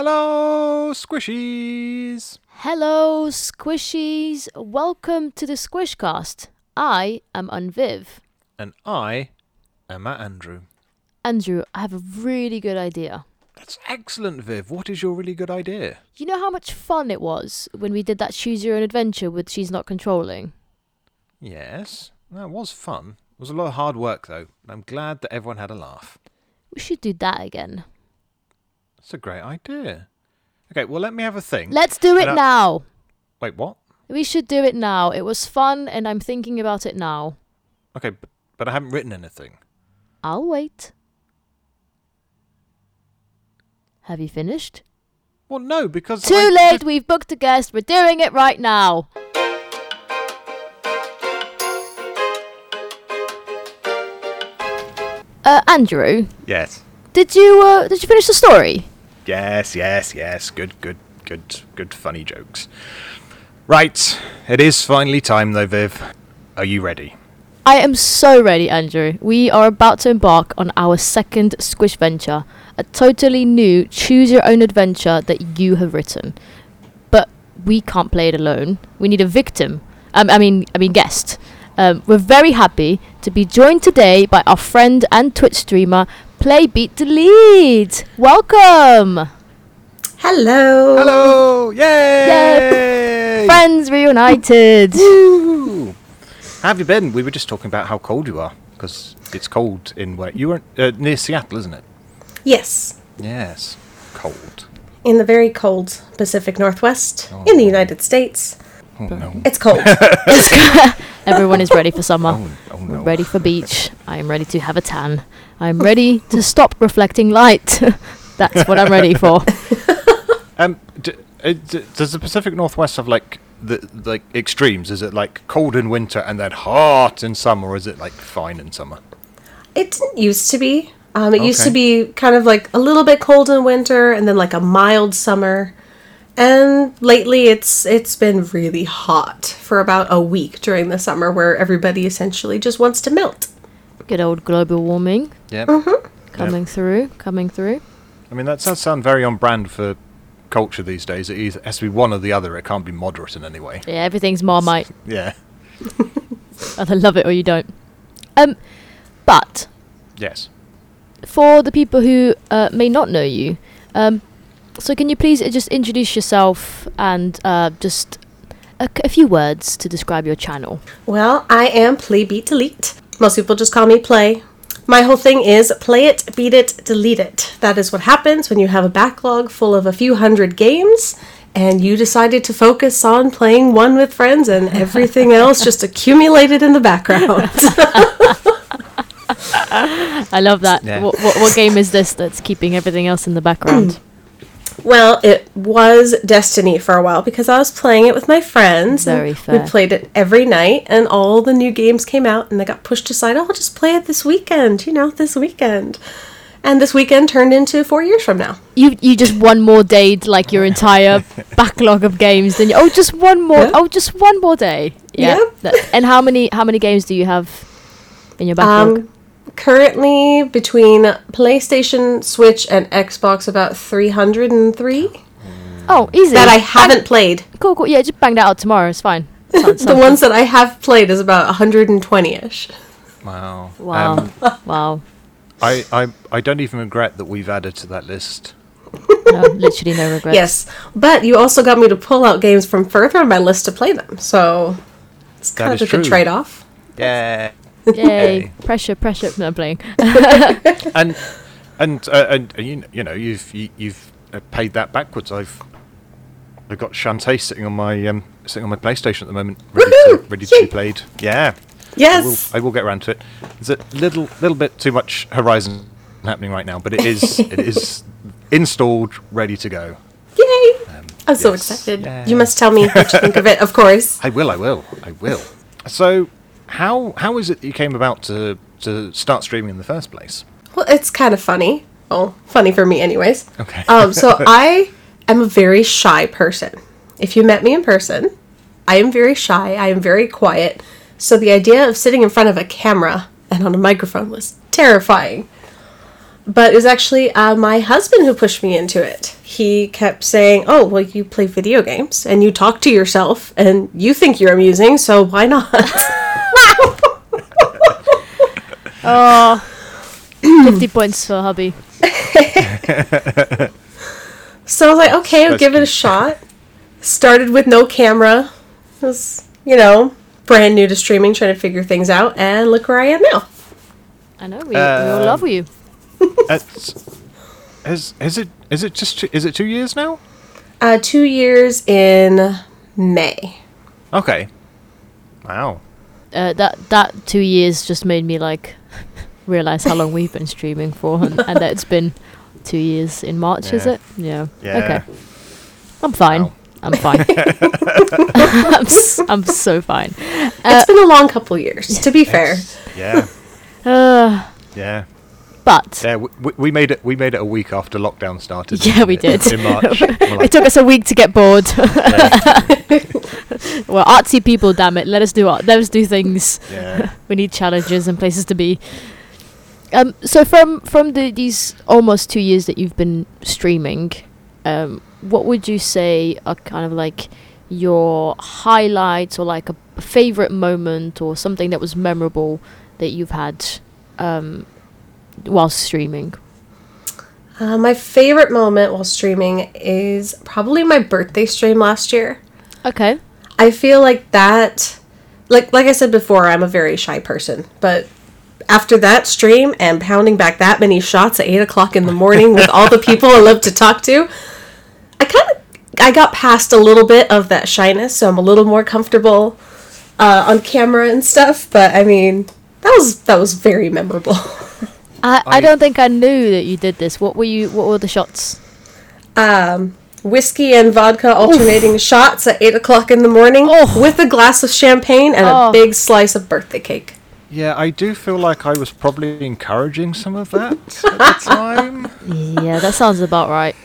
Hello, squishies! Hello, squishies. Welcome to the Squishcast. I am Unviv. And I am at Andrew. Andrew, I have a really good idea. That's excellent, Viv. What is your really good idea? You know how much fun it was when we did that choose your own adventure with She's Not Controlling? Yes, that was fun. It was a lot of hard work, though. I'm glad that everyone had a laugh. We should do that again. That's a great idea. Okay, well, let me have a think. Let's do it I- now. Wait, what? We should do it now. It was fun and I'm thinking about it now. Okay, but, but I haven't written anything. I'll wait. Have you finished? Well, no, because. Too I late. We've booked a guest. We're doing it right now. Uh, Andrew, Yes. did you uh, did you finish the story? Yes, yes, yes. Good, good, good, good funny jokes. Right, it is finally time, though, Viv. Are you ready? I am so ready, Andrew. We are about to embark on our second Squish venture, a totally new choose your own adventure that you have written. But we can't play it alone. We need a victim. Um, I mean, I mean guest. Um, we're very happy to be joined today by our friend and Twitch streamer, Play Beat Delete. Welcome, Hello. Hello! Yay! friends reunited. Woo! How have you been? We were just talking about how cold you are because it's cold in where you were uh, near Seattle, isn't it? Yes, Yes, cold. in the very cold Pacific Northwest in the United States. Oh no! It's cold. Everyone is ready for summer. Oh, oh We're no! ready for beach. I am ready to have a tan. I'm ready to stop reflecting light. That's what I'm ready for. Um, d- uh, d- does the Pacific Northwest have like the like extremes? Is it like cold in winter and then hot in summer, or is it like fine in summer? it didn't used to be. Um, it used to be kind of like a little bit cold in winter and then like a mild summer. And lately it's it's been really hot for about a week during the summer where everybody essentially just wants to melt. Good old global warming Yeah. coming through, coming through. I mean, that does sound very on brand for culture these days. It either has to be one or the other. It can't be moderate in any way. Yeah, everything's Marmite. Yeah. Either love it or you don't. Um, but Yes. for the people who uh, may not know you, um, so can you please uh, just introduce yourself and uh, just a, c- a few words to describe your channel? Well, I am Play Beat Delete. Most people just call me Play. My whole thing is play it, beat it, delete it. That is what happens when you have a backlog full of a few hundred games and you decided to focus on playing one with friends and everything else just accumulated in the background. I love that. Yeah. What, what, what game is this that's keeping everything else in the background? well, it was Destiny for a while because I was playing it with my friends. Very fair. We played it every night and all the new games came out and they got pushed aside. Oh, I'll just play it this weekend, you know, this weekend. And this weekend turned into four years from now. you you just one more day to, like your entire backlog of games then you, oh just one more Yeah. oh just one more day yeah Yeah. That- and how many how many games do you have in your backlog Um, currently between PlayStation, Switch, and Xbox, about 303 oh easy that I haven't played. cool cool yeah just bang that out tomorrow it's fine Sounds- The sounds ones that I have played is about 120 ish. Wow. wow Um, wow I, I I don't even regret that we've added to that list. no, literally no regrets Yes, but you also got me to pull out games from further on my list to play them, so it's kind is of a good trade off. Yeah. Yay Yay. pressure pressure no I'm playing and and uh, and uh, you, you know you've you, you've uh, paid that backwards. I've I've got Shantae sitting on my um sitting on my PlayStation at the moment, ready to Woohoo! ready to be played. Yeah. Yes! I will, I will get around to it. There's a little little bit too much Horizon happening right now, but it is it is installed, ready to go. Yay! Um, I'm so yes. excited. Yeah. You must tell me what you think of it, of course. I will. I will. I will. So, how how is it that you came about to to start streaming in the first place? Well, it's kind of funny. Well, funny for me, anyways. Okay. Um, so I am a very shy person. If you met me in person, I am very shy. I am very quiet. So the idea of sitting in front of a camera and on a microphone was terrifying. but it was actually uh, my husband who pushed me into it. He kept saying, "Oh, well, you play video games and you talk to yourself, and you think you're amusing, so why not?" Oh, 50 points for hubby. so I was like, "Okay, I'll That's give it a cute. shot." Started with no camera. It was, you know, brand new to streaming, trying to figure things out, and look where I am now. I know, we, we all love you. It's, is is it is it just two, is it two years now? Uh, two years in May. Okay. Wow. Uh, that that two years just made me like realize how long we've been streaming for, and, and that it's been two years in March. Is it? Yeah. Yeah. Okay. I'm fine. Wow. I'm fine. I'm, s- I'm so fine. Uh, It's been a long couple years, to be fair. Yeah. uh, Yeah. But Yeah. We, we- made it. We made it a week after lockdown started. Yeah, we didn't did. it? in March. It took us a week to get bored. We're artsy people, damn it. Let us do art. Let us do things. yeah. we need challenges and places to be. Um, so from from the these almost two years that you've been streaming, um, what would you say are kind of like your highlights or like a favorite moment or something that was memorable that you've had um, while streaming? Uh, my favorite moment while streaming is probably my birthday stream last year. Okay. I feel like that, like like I said before, I'm a very shy person, but after that stream and pounding back that many shots at eight o'clock in the morning with all the people I love to talk to, I kind of I got past a little bit of that shyness, so I'm a little more comfortable uh, on camera and stuff. But I mean, that was that was very memorable. I, I I- don't think I knew that you did this. What were you? What were the shots? um, whiskey and vodka alternating shots at eight o'clock in the morning Oh. with a glass of champagne and Oh. a big slice of birthday cake. Yeah, I do feel like I was probably encouraging some of that at the time. Yeah, that sounds about right.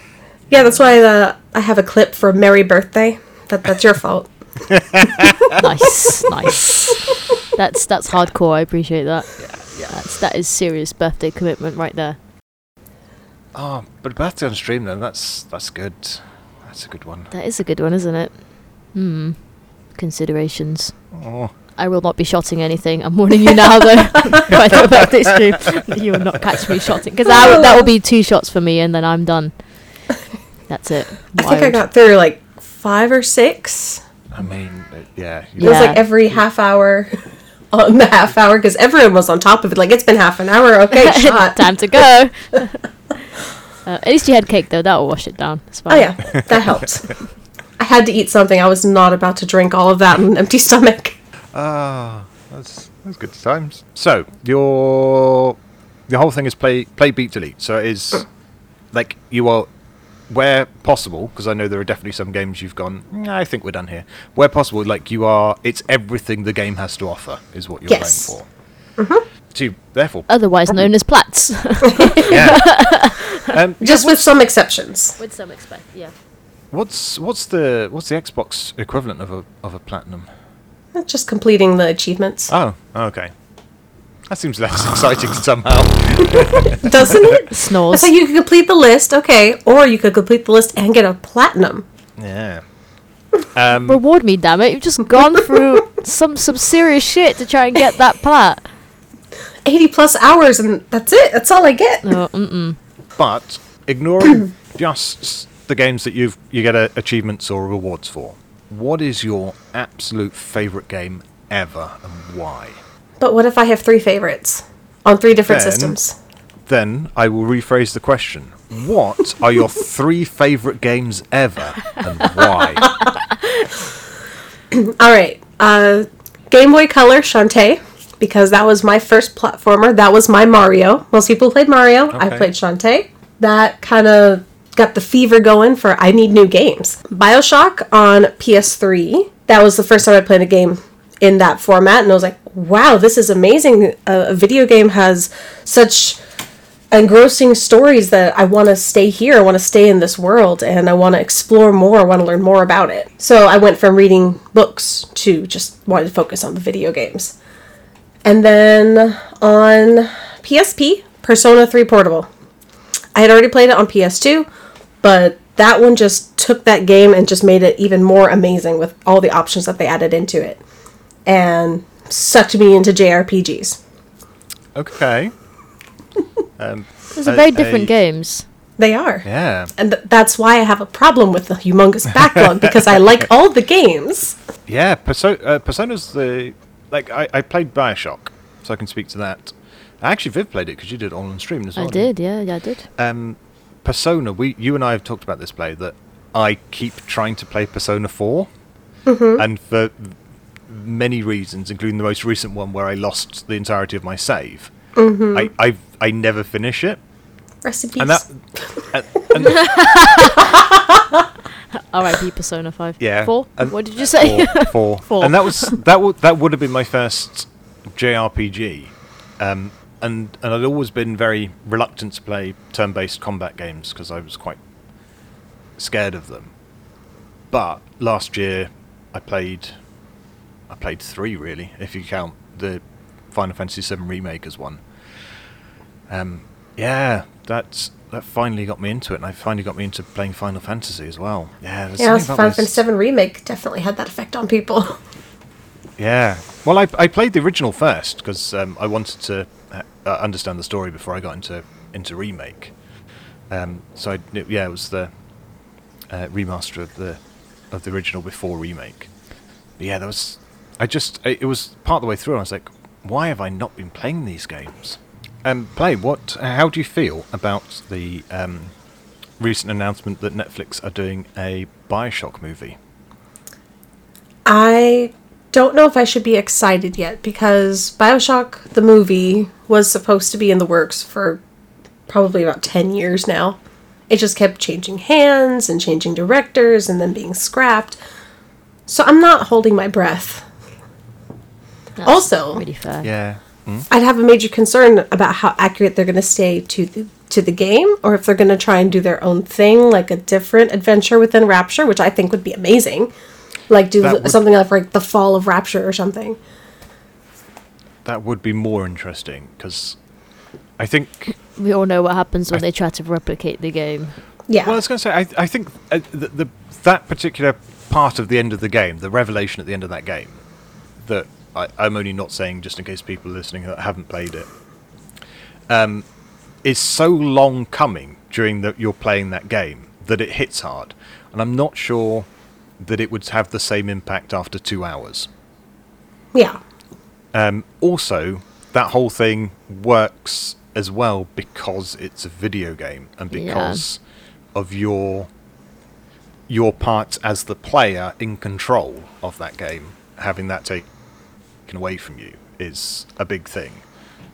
Yeah, that's why uh, I have a clip for "Merry Birthday." That that's your fault. nice, nice. That's that's hardcore. I appreciate that. Yeah, That's that is serious birthday commitment right there. Oh, but birthday on stream then. That's that's good. That's a good one. That is a good one, isn't it? Hmm. Considerations. Oh, I will not be shotting anything. I'm warning you now, though. by the birthday stream, you will not catch me shotting because that, that will be two shots for me, and then I'm done. That's it. I think I got through like five or six. I mean, uh, yeah. It was like every half hour on the half hour because everyone was on top of it. Like it's been half an hour. Okay, shot. Time to go. uh, at least you had cake, though. That will wash it down. Oh yeah, that helped. I had to eat something. I was not about to drink all of that on an empty stomach. Ah, that's that's good times. So your the whole thing is play play beat delete. So it is like you are where possible because I know there are definitely some games you've gone. "Nah, I think we're done here. Where possible, like you are, it's everything the game has to offer is what you're Yes. playing for. Mm-hmm. So you- therefore, Otherwise known as plats. yeah. um, Just with some exceptions. With some expect, yeah. what's what's the what's the Xbox equivalent of a of a platinum? Just completing the achievements, Oh, okay. That seems less exciting somehow. doesn't it? Snores. That's how you could complete the list, okay, or you could complete the list and get a platinum. Yeah. Um, Reward me, damn it! You've just gone through some some serious shit to try and get that plat. 80 plus hours and that's it. That's all I get. No, mm-mm. but ignoring just the games that you've you get uh, achievements or rewards for, what is your absolute favorite game ever and why? But what if I have three favorites on three different Then- systems? Then I will rephrase the question. What are your three favorite games ever and why? All right. Uh, Game Boy Color Shantae, because that was my first platformer. That was my Mario. Most people played Mario. I played Shantae. That kind of got the fever going for I need new games. Bioshock on PS3. That was the first time I played a game in that format, and I was like, wow, this is amazing. A, video game has such engrossing stories that I want to stay here. I want to stay in this world and I want to explore more. I want to learn more about it. So I went from reading books to just wanting to focus on the video games. And then on PSP, Persona 3 Portable. I had already played it on PS2, but that one just took that game and just made it even more amazing with all the options that they added into it, and sucked me into JRPGs. Okay. um, Those are a- very different a- games. They are. Yeah. And th- that's why I have a problem with the humongous backlog because I like all the games. Yeah, Perso- uh, Persona's the like I, I played Bioshock, so I can speak to that. Actually, Viv played it because you did it all on stream as well. I didn't yeah, yeah, I did. Um, Persona, we you and I have talked about this play that I keep trying to play Persona 4 and for many reasons, including the most recent one where I lost the entirety of my save. I I I never finish it, Rest in peace. and that. and- and- R.I.P. Persona Five. Yeah, Four. and- what did you say? Four, four. Four. And that was that would that would have been my first JRPG, um, and and I'd always been very reluctant to play turn-based combat games because I was quite scared of them. But last year, I played I played three really, if you count the Final Fantasy VII remake as one. Um, yeah, that's that finally got me into it, and I finally got me into playing Final Fantasy as well. Yeah, yeah, Final Fantasy VII Remake definitely had that effect on people. Yeah. Well, I, I played the original first because um, I wanted to uh, uh, understand the story before I got into into remake. Um, so I, knew- yeah, it was the uh, remaster of the of the original before remake. But yeah, there was. I just it was part of the way through. I was like, why have I not been playing these games? Um, play what? How do you feel about the um, recent announcement that Netflix are doing a Bioshock movie? I don't know if I should be excited yet because Bioshock, the movie, was supposed to be in the works for probably about 10 years now. It just kept changing hands and changing directors and then being scrapped. So I'm not holding my breath. That's Also- really fair. Yeah. I'd have a major concern about how accurate they're going to stay to the to the game or if they're going to try and do their own thing like a different adventure within Rapture, which I think would be amazing. Like do That would- something like, like the fall of Rapture or something. That would be more interesting because I think. We all know what happens when I- they try to replicate the game. Yeah. Well, I was going to say I, I think uh, the, the that particular part of the end of the game, the revelation at the end of that game, that I, I'm only not saying just in case people are listening that haven't played it, um, is so long coming during that you're playing that game that it hits hard, and I'm not sure that it would have the same impact after two hours. yeah. Um, also, that whole thing works as well because it's a video game and Yeah. because of your your part as the player in control of that game. Having that taken away from you is a big thing.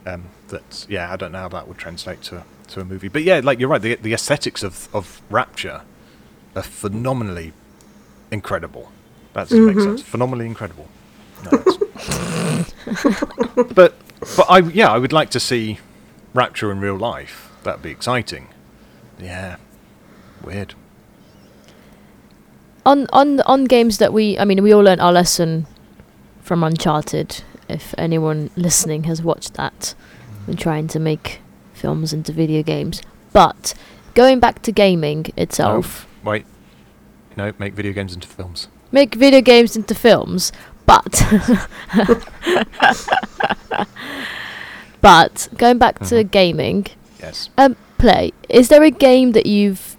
Um, that yeah, I don't know how that would translate to to a movie, but yeah, like you're right. The the aesthetics of of Rapture are phenomenally incredible. That doesn't make sense. Phenomenally incredible. No, but but I yeah I would like to see Rapture in real life. That'd be exciting. Yeah, weird. On on on games that we, I mean, we all learned our lesson from Uncharted. If anyone listening has watched that, when trying to make films into video games, but going back to gaming itself, No, wait. No, make video games into films. make video games into films, but but going back to Mhm. gaming, Yes. um, play. Is there a game that you've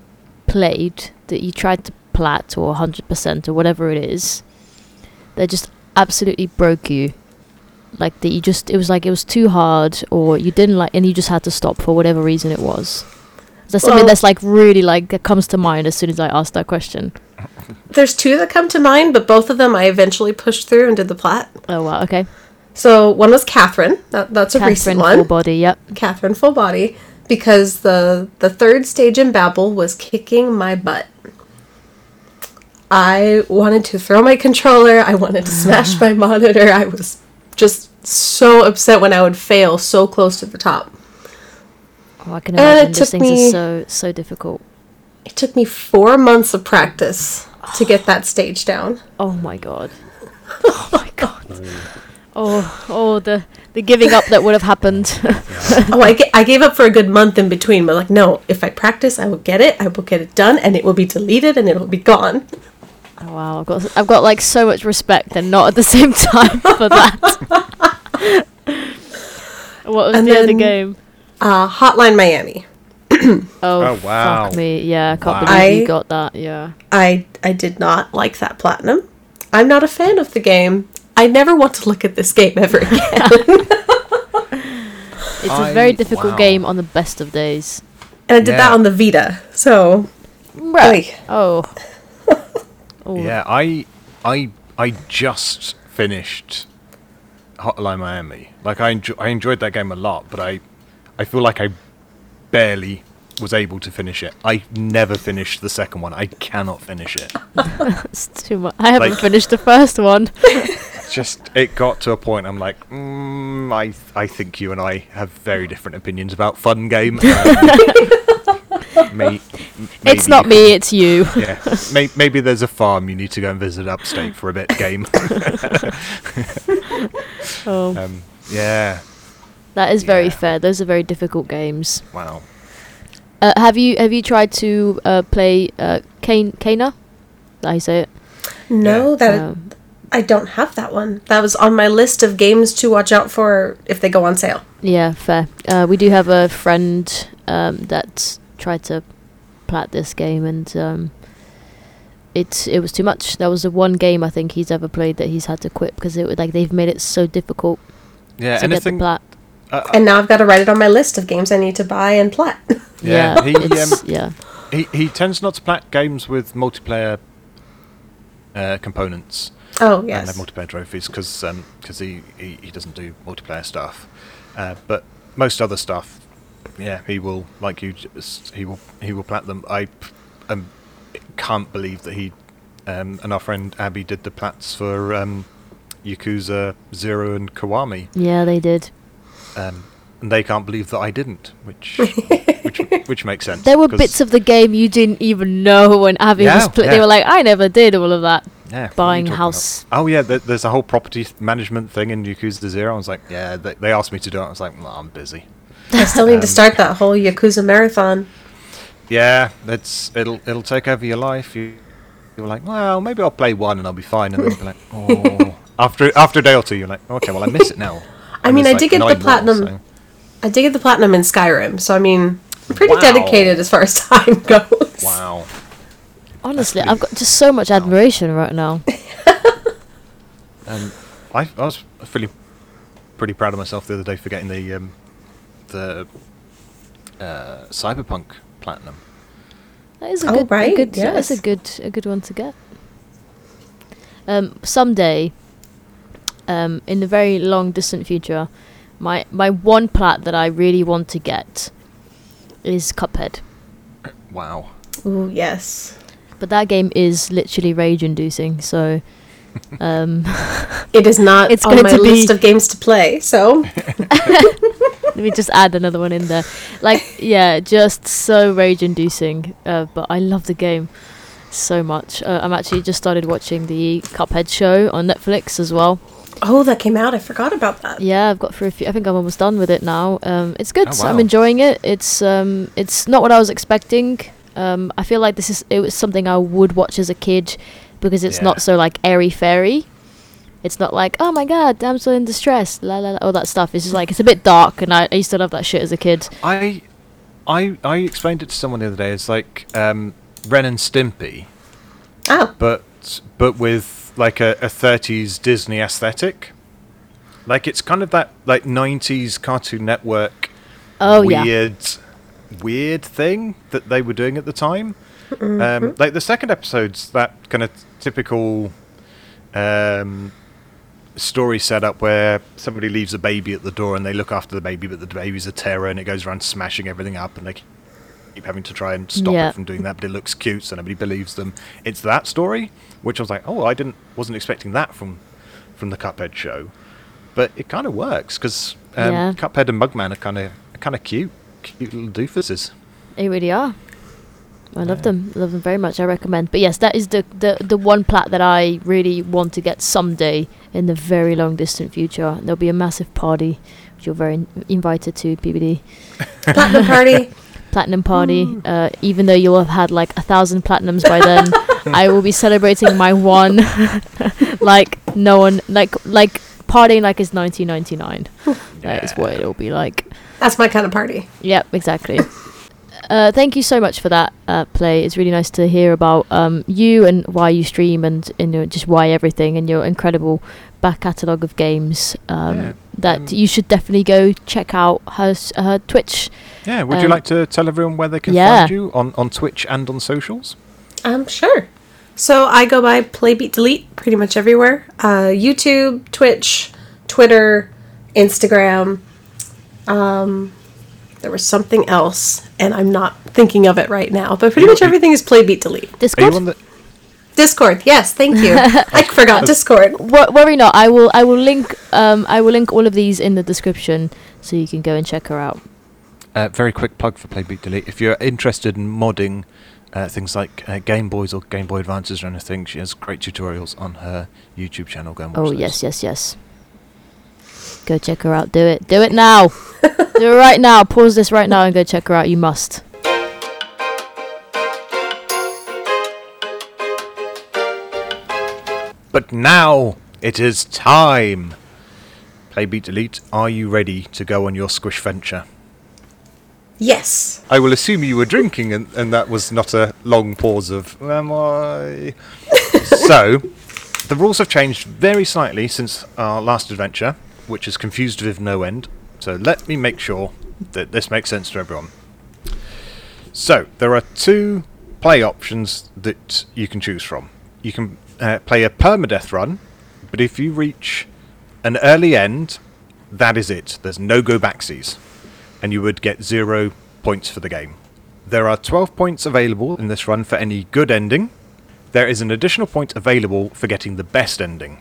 played that you tried to plat or 100% or whatever it is that just absolutely broke you? Like that you just it was like it was too hard or you didn't like and you just had to stop for whatever reason it was. Is there something Well- that's like really like that comes to mind as soon as I ask that question? There's two that come to mind, but both of them I eventually pushed through and did the plat. Oh wow, okay. So one was Catherine. That, that's a Catherine recent full one. body, yep. Catherine full body because the the third stage in Babel was kicking my butt. I wanted to throw my controller. I wanted to smash my monitor. I was just so upset when I would fail so close to the top. Oh, I can And it imagine those took things me- are so so difficult. It took me four months of practice to get that stage down. Oh my god. Oh my god. Oh, oh, the the giving up that would have happened. Oh, I, I gave up for a good month in between, but like, no, if I practice, I will get it. I will get it done, and it will be deleted, and it will be gone. Oh, wow, I've got I've got like so much respect and not at the same time for that. what was And the other game? Uh, Hotline Miami. Oh, Oh, wow. fuck me. Yeah, I can't Wow. believe you got that. Yeah. I I did not like that platinum. I'm not a fan of the game. I never want to look at this game ever again. It's a I- very difficult wow. game on the best of days. and I did that on the Vita. So, Right. Oh. Yeah, I, I, I just finished Hotline Miami. Like I, enjo- I enjoyed that game a lot, but I, I feel like I barely was able to finish it. I never finished the second one. I cannot finish it. It's too much. I haven't Like- finished the first one. Just it got to a point. I'm like, mm, I, I think you and I have very different opinions about fun game. Um, may, It's not me, it's you. Yeah, may, maybe there's a farm you need to go and visit upstate for a bit. Game. Oh, um, yeah. that is very yeah. fair. Those are very difficult games. Wow. Uh, have you have you tried to uh, play uh, Kane Kana? How you say it? no, that Um, I don't have that one. That was on my list of games to watch out for if they go on sale. yeah, fair. Uh, we do have a friend um, that tried to plat this game, and um, it it was too much. That was the one game I think he's ever played that he's had to quit because it was like they've made it so difficult Yeah. to get the plat. Uh, And now I've got to write it on my list of games I need to buy and plat. Yeah, he, um, yeah. he he tends not to plat games with multiplayer uh, components. oh, and yes. have multiplayer trophies because he, he he doesn't do multiplayer stuff. Uh, but most other stuff, yeah, he will like you. He will he will plat them. I um, can't believe that he um, and our friend Abby did the plats for um, Yakuza Zero and Kiwami, Yeah, they did. um, and they can't believe that I didn't, which which which makes sense. There were bits of the game you didn't even know when Abby was Yeah, They were like, I never did all of that. yeah, what are you buying talking house. about? Oh yeah, there, there's a whole property management thing in Yakuza Zero. I was like, yeah, they, they asked me to do it. I was like, no, I'm busy. I still need to Um, start that whole Yakuza marathon. Yeah, it's it'll it'll take over your life. You you're like, well, maybe I'll play one and I'll be fine, and then you're like, oh. After after a day or two, you're like, okay, well, I miss it now. I And mean, I did get the nine more, platinum- so- I did get the platinum in Skyrim, so I mean, I'm pretty Wow. dedicated as far as time goes. Wow. Honestly, I've got just so much admiration right now. Um, I, I was feeling pretty proud of myself the other day for getting the um, the uh, Cyberpunk platinum. That is a Oh, good, a right, good that's a good, a good one to get. Um, someday, um, in the very long distant future, my my one plat that I really want to get is Cuphead. Wow. Oh yes. But that game is literally rage-inducing. So, um, It is not It's on going my to be- list of games to play, so let me just add another one in there. Like, yeah, just so rage-inducing. Uh, but I love the game so much. Uh, I'm actually just started watching the Cuphead show on Netflix as well. oh, that came out. I forgot about that. Yeah, I've got through a few. I think I'm almost done with it now. Um, it's good. Oh, I'm enjoying it. It's um, it's not what I was expecting. Um, I feel like this is it was something I would watch as a kid because it's Yeah. not so like airy fairy. It's not like oh my god, damsel in distress, la la la, all that stuff. It's just like it's a bit dark, and I, I used to love that shit as a kid. I I I explained it to someone the other day. It's like um, Ren and Stimpy, Oh, but but with like a, a 30s Disney aesthetic. Like it's kind of that like 90s Cartoon Network Oh yeah, weird weird thing that they were doing at the time. Um, like the second episode's that kind of typical um, story set up where somebody leaves a baby at the door and they look after the baby, but the baby's a terror and it goes around smashing everything up and they keep having to try and stop Yeah. it from doing that, but it looks cute, so nobody believes them. It's that story, which I was like, oh, I didn't wasn't expecting that from from the Cuphead show, but it kind of works because um, Yeah. Cuphead and Mugman are kind of kind of cute, cute little doofuses. they really are. I love them. I love them very much. I recommend. But yes, that is the, the, the one plat that I really want to get someday in the very long distant future. There'll be a massive party, which you're very in- invited to, PBD. Platinum party. Platinum party. Uh, even though you'll have had like a thousand platinums by then, I will be celebrating my one, like no one, like like partying like it's 1999. That is what it'll be like. That's my kind of party. Yep, exactly. Uh, thank you so much for that uh, play. It's really nice to hear about um, you and why you stream and, and you know, just why everything and your incredible back catalogue of games. Um, Yeah, that um, you should definitely go check out her s- her Twitch. Yeah, would you Um, like to tell everyone where they can yeah. find you on, on Twitch and on socials? Um, sure. So I go by Play Beat Delete pretty much everywhere. Uh, YouTube, Twitch, Twitter, Instagram. Um, there was something else, and I'm not thinking of it right now. But pretty You- much everything is Play Beat Delete. Are Discord. you on the? Discord, yes, thank you. I forgot Discord. Wo- worry not. I will. I will link. Um, I will link all of these in the description so you can go and check her out. Uh, very quick plug for Play Beat Delete. If you're interested in modding uh, things like uh, Game Boys or Game Boy Advances or anything, she has great tutorials on her YouTube channel. Go and watch Oh those. yes, yes, yes. Go check her out. Do it. Do it now. Do it right now. Pause this right now and go check her out. You must. But now it is time. Play Beat Delete, are you ready to go on your squish venture? Yes. I will assume you were drinking, and, and that was not a long pause of, am I? so, the rules have changed very slightly since our last adventure, which is confused with no end. So, let me make sure that this makes sense to everyone. So, there are two play options that you can choose from. You can uh, play a permadeath run, but if you reach an early end, that is it. There's no go backsies and you would get zero points for the game. There are 12 points available in this run for any good ending. There is an additional point available for getting the best ending.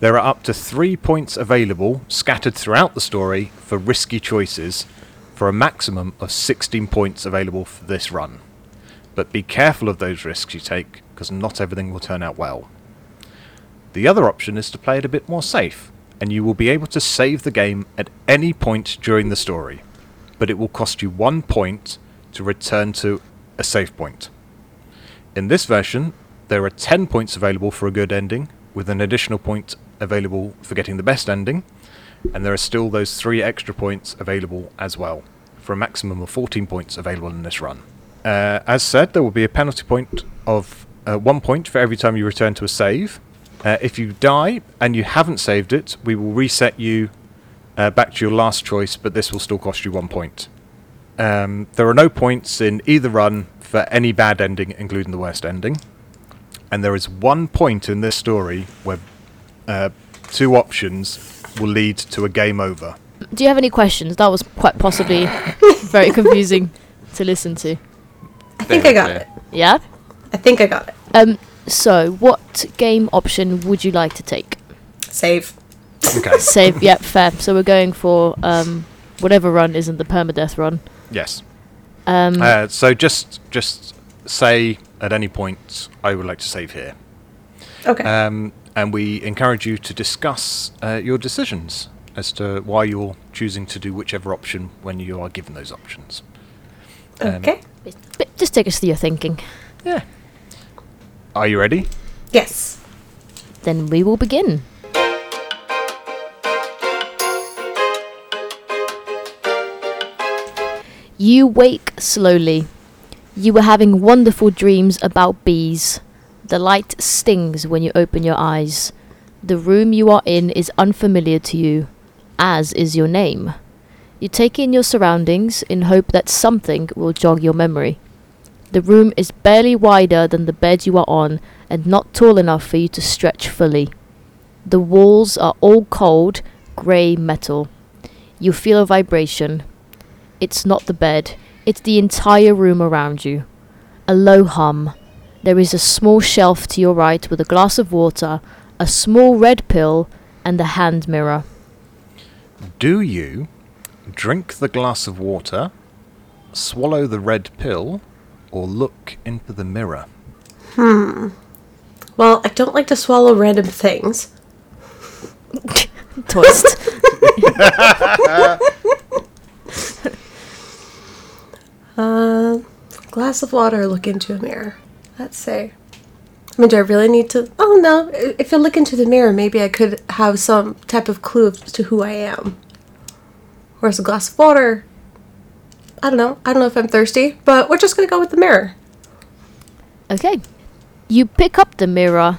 There are up to three points available scattered throughout the story for risky choices, for a maximum of 16 points available for this run. But be careful of those risks you take, because not everything will turn out well. The other option is to play it a bit more safe, and you will be able to save the game at any point during the story, but it will cost you one point to return to a save point. In this version, there are 10 points available for a good ending, with an additional point available for getting the best ending, and there are still those three extra points available as well, for a maximum of 14 points available in this run. Uh, as said, there will be a penalty point of uh, one point for every time you return to a save. Uh, if you die and you haven't saved it, we will reset you uh, back to your last choice, but this will still cost you one point. Um, there are no points in either run for any bad ending, including the worst ending. And there is one point in this story where uh, two options will lead to a game over. Do you have any questions? That was quite possibly very confusing to listen to. I think I got it. Yeah. I think I got it. Um. So, what game option would you like to take? Save. Okay. Save. yep. Fair. So we're going for um whatever run isn't the permadeath run. yes. Um. Uh, so just just say at any point I would like to save here. Okay. Um, and we encourage you to discuss uh, your decisions as to why you're choosing to do whichever option when you are given those options. um, okay. but just take us through your thinking. Yeah. Are you ready? Yes. Then we will begin. You wake slowly. You were having wonderful dreams about bees. The light stings when you open your eyes. The room you are in is unfamiliar to you, as is your name. You take in your surroundings in hope that something will jog your memory. The room is barely wider than the bed you are on and not tall enough for you to stretch fully. The walls are all cold, grey metal. You feel a vibration. It's not the bed, it's the entire room around you. A low hum. There is a small shelf to your right with a glass of water, a small red pill, and a hand mirror. Do you drink the glass of water, swallow the red pill, or look into the mirror? Hmm. Well, I don't like to swallow random things. Twist. Uh, glass of water, look into a mirror. Let's say. I mean, do I really need to? Oh no! If I look into the mirror, maybe I could have some type of clue as to who I am. Where's a glass of water, I don't know. I don't know if I'm thirsty, but we're just gonna go with the mirror. Okay. You pick up the mirror,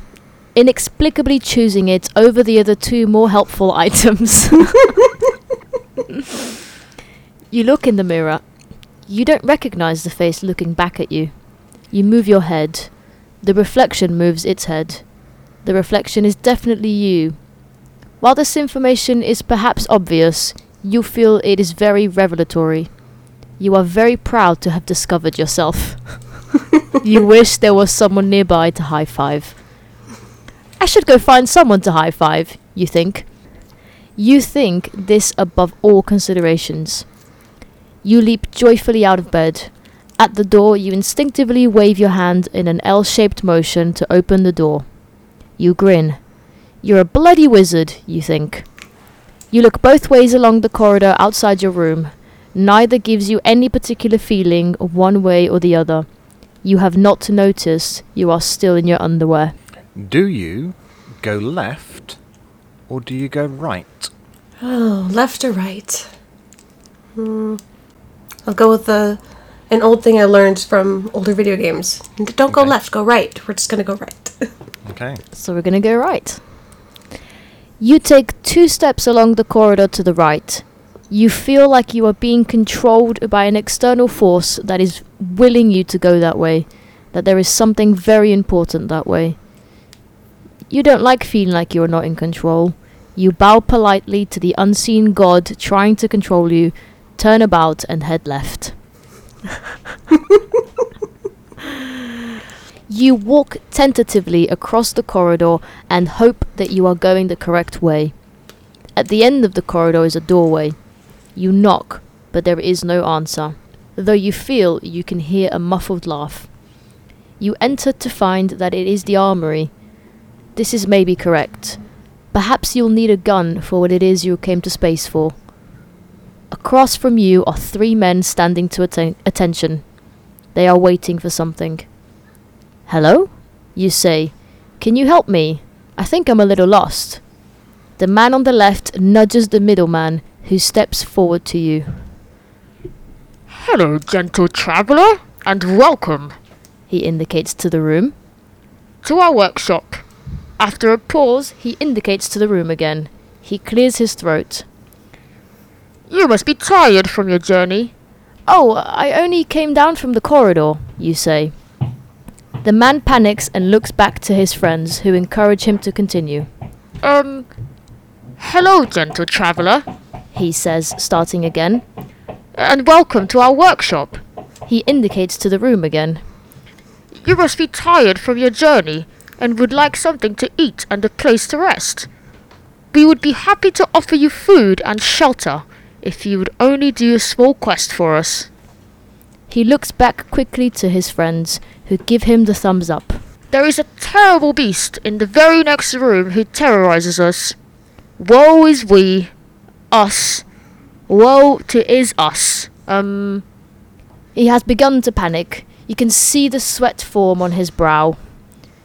inexplicably choosing it over the other two more helpful items. you look in the mirror. You don't recognize the face looking back at you. You move your head. The reflection moves its head. The reflection is definitely you. While this information is perhaps obvious, you feel it is very revelatory. You are very proud to have discovered yourself. you wish there was someone nearby to high five. I should go find someone to high five, you think. You think this above all considerations. You leap joyfully out of bed. At the door, you instinctively wave your hand in an L shaped motion to open the door. You grin. You're a bloody wizard, you think. You look both ways along the corridor outside your room. Neither gives you any particular feeling one way or the other. You have not noticed you are still in your underwear. Do you go left or do you go right? Oh, left or right? Hmm. I'll go with the an old thing I learned from older video games. Don't go Okay. left, go right. We're just gonna go right. Okay. So we're gonna go right. You take two steps along the corridor to the right. You feel like you are being controlled by an external force that is willing you to go that way, that there is something very important that way. You don't like feeling like you are not in control. You bow politely to the unseen god trying to control you, turn about, and head left. You walk tentatively across the corridor and hope that you are going the correct way. At the end of the corridor is a doorway. You knock, but there is no answer, though you feel you can hear a muffled laugh. You enter to find that it is the armory. This is maybe correct. Perhaps you'll need a gun for what it is you came to space for. Across from you are three men standing to atten- attention. They are waiting for something. Hello? You say. Can you help me? I think I'm a little lost. The man on the left nudges the middleman, who steps forward to you. Hello, gentle traveller, and welcome He indicates to the room. to our workshop. After a pause, he indicates to the room again. He clears his throat. You must be tired from your journey. Oh, I only came down from the corridor, you say. The man panics and looks back to his friends, who encourage him to continue. Um, hello, gentle traveller, He says, starting again. and welcome to our workshop. He indicates to the room again. You must be tired from your journey and would like something to eat and a place to rest. We would be happy to offer you food and shelter if you would only do a small quest for us. He looks back quickly to his friends, who give him the thumbs up. There is a terrible beast in the very next room who terrorizes us. Woe is we, us. Woe to is us. Um, He has begun to panic. You can see the sweat form on his brow.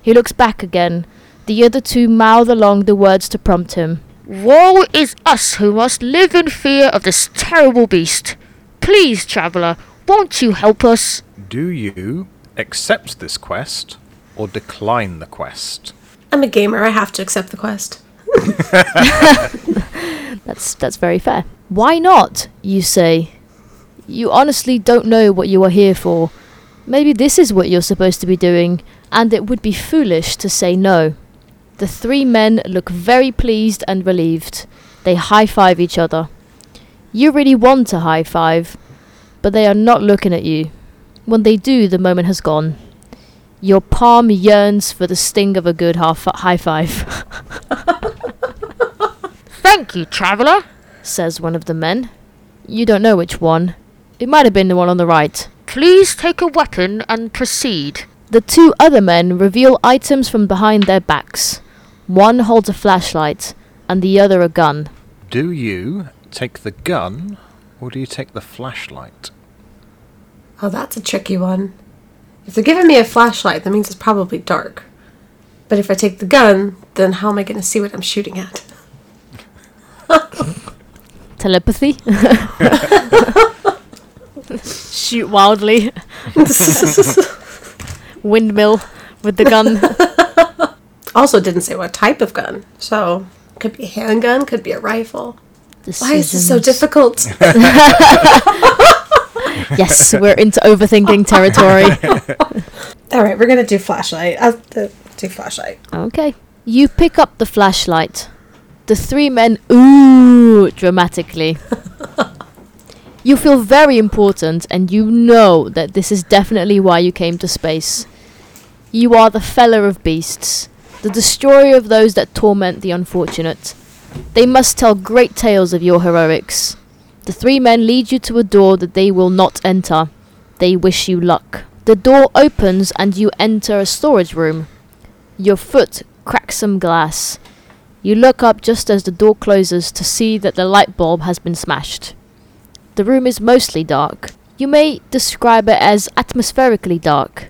He looks back again. The other two mouth along the words to prompt him. Woe is us who must live in fear of this terrible beast. Please, traveller, won't you help us? Do you accept this quest or decline the quest? I'm a gamer. I have to accept the quest. That's that's very fair. Why not? You say. You honestly don't know what you are here for. Maybe this is what you're supposed to be doing, and it would be foolish to say no. The three men look very pleased and relieved. They high five each other. You really want to high five, but they are not looking at you. When they do, the moment has gone. Your palm yearns for the sting of a good half high five. Thank you, traveller. says one of the men. You don't know which one. It might have been the one on the right. Please take a weapon and proceed. The two other men reveal items from behind their backs. One holds a flashlight, and the other a gun. Do you take the gun or do you take the flashlight? Oh, that's a tricky one. If they're giving me a flashlight, that means it's probably dark. But if I take the gun, then how am I going to see what I'm shooting at? Telepathy. Shoot wildly. Windmill with the gun. Also, didn't say what type of gun. So, could be a handgun, could be a rifle. Why is this so difficult? Yes, we're into overthinking territory. All right, we're going to do flashlight. I'll do flashlight. Okay. You pick up the flashlight. The three men ooh dramatically. you feel very important and you know that this is definitely why you came to space. You are the feller of beasts, the destroyer of those that torment the unfortunate. They must tell great tales of your heroics. The three men lead you to a door that they will not enter. They wish you luck. The door opens and you enter a storage room. Your foot cracks some glass. You look up just as the door closes to see that the light bulb has been smashed. The room is mostly dark. You may describe it as atmospherically dark.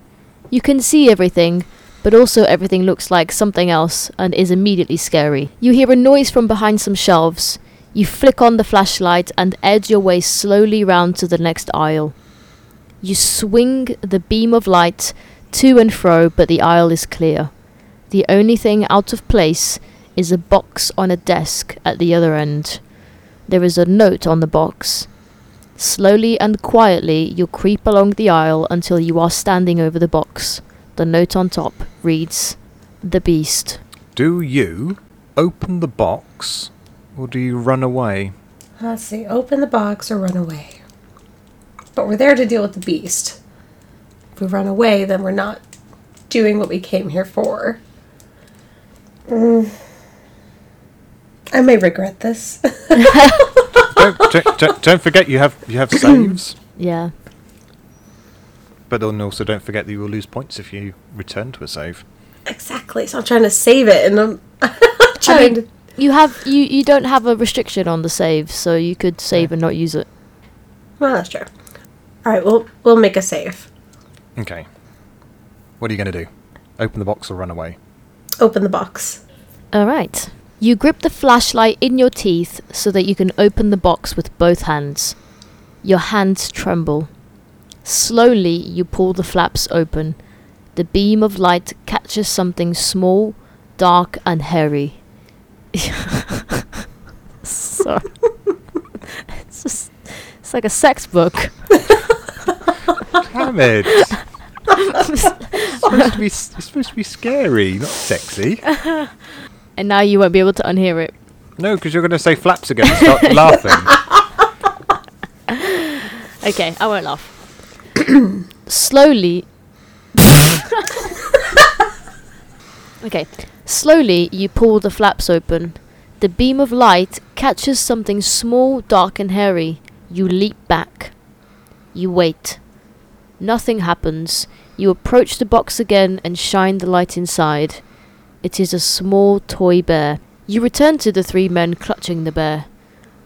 You can see everything, but also everything looks like something else and is immediately scary. You hear a noise from behind some shelves. You flick on the flashlight and edge your way slowly round to the next aisle. You swing the beam of light to and fro, but the aisle is clear. The only thing out of place is a box on a desk at the other end. There is a note on the box. Slowly and quietly, you creep along the aisle until you are standing over the box. The note on top reads, The Beast. Do you open the box or do you run away? Let's see. Open the box or run away. But we're there to deal with the beast. If we run away, then we're not doing what we came here for. Mm. I may regret this. don't, don't, don't, don't forget you have you have saves, Yeah. But then also don't forget that you will lose points if you return to a save. exactly. So I'm trying to save it, and I'm I trying mean, to. you have you, you don't have a restriction on the save, so you could save and not use it. Well, that's true. All right, we'll we'll make a save. Okay. What are you going to do? Open the box or run away? Open the box. Alright. You grip the flashlight in your teeth so that you can open the box with both hands. Your hands tremble. Slowly, you pull the flaps open. The beam of light catches something small, dark, and hairy. so, it's just, it's like a sex book. Damn it! it's, supposed to be, it's supposed to be scary, not sexy. And now you won't be able to unhear it. No, because you're going to say flaps again and start laughing. Okay, I won't laugh. Slowly. okay. Slowly, you pull the flaps open. The beam of light catches something small, dark, and hairy. You leap back. You wait. Nothing happens. You approach the box again and shine the light inside. It is a small toy bear. You return to the three men clutching the bear.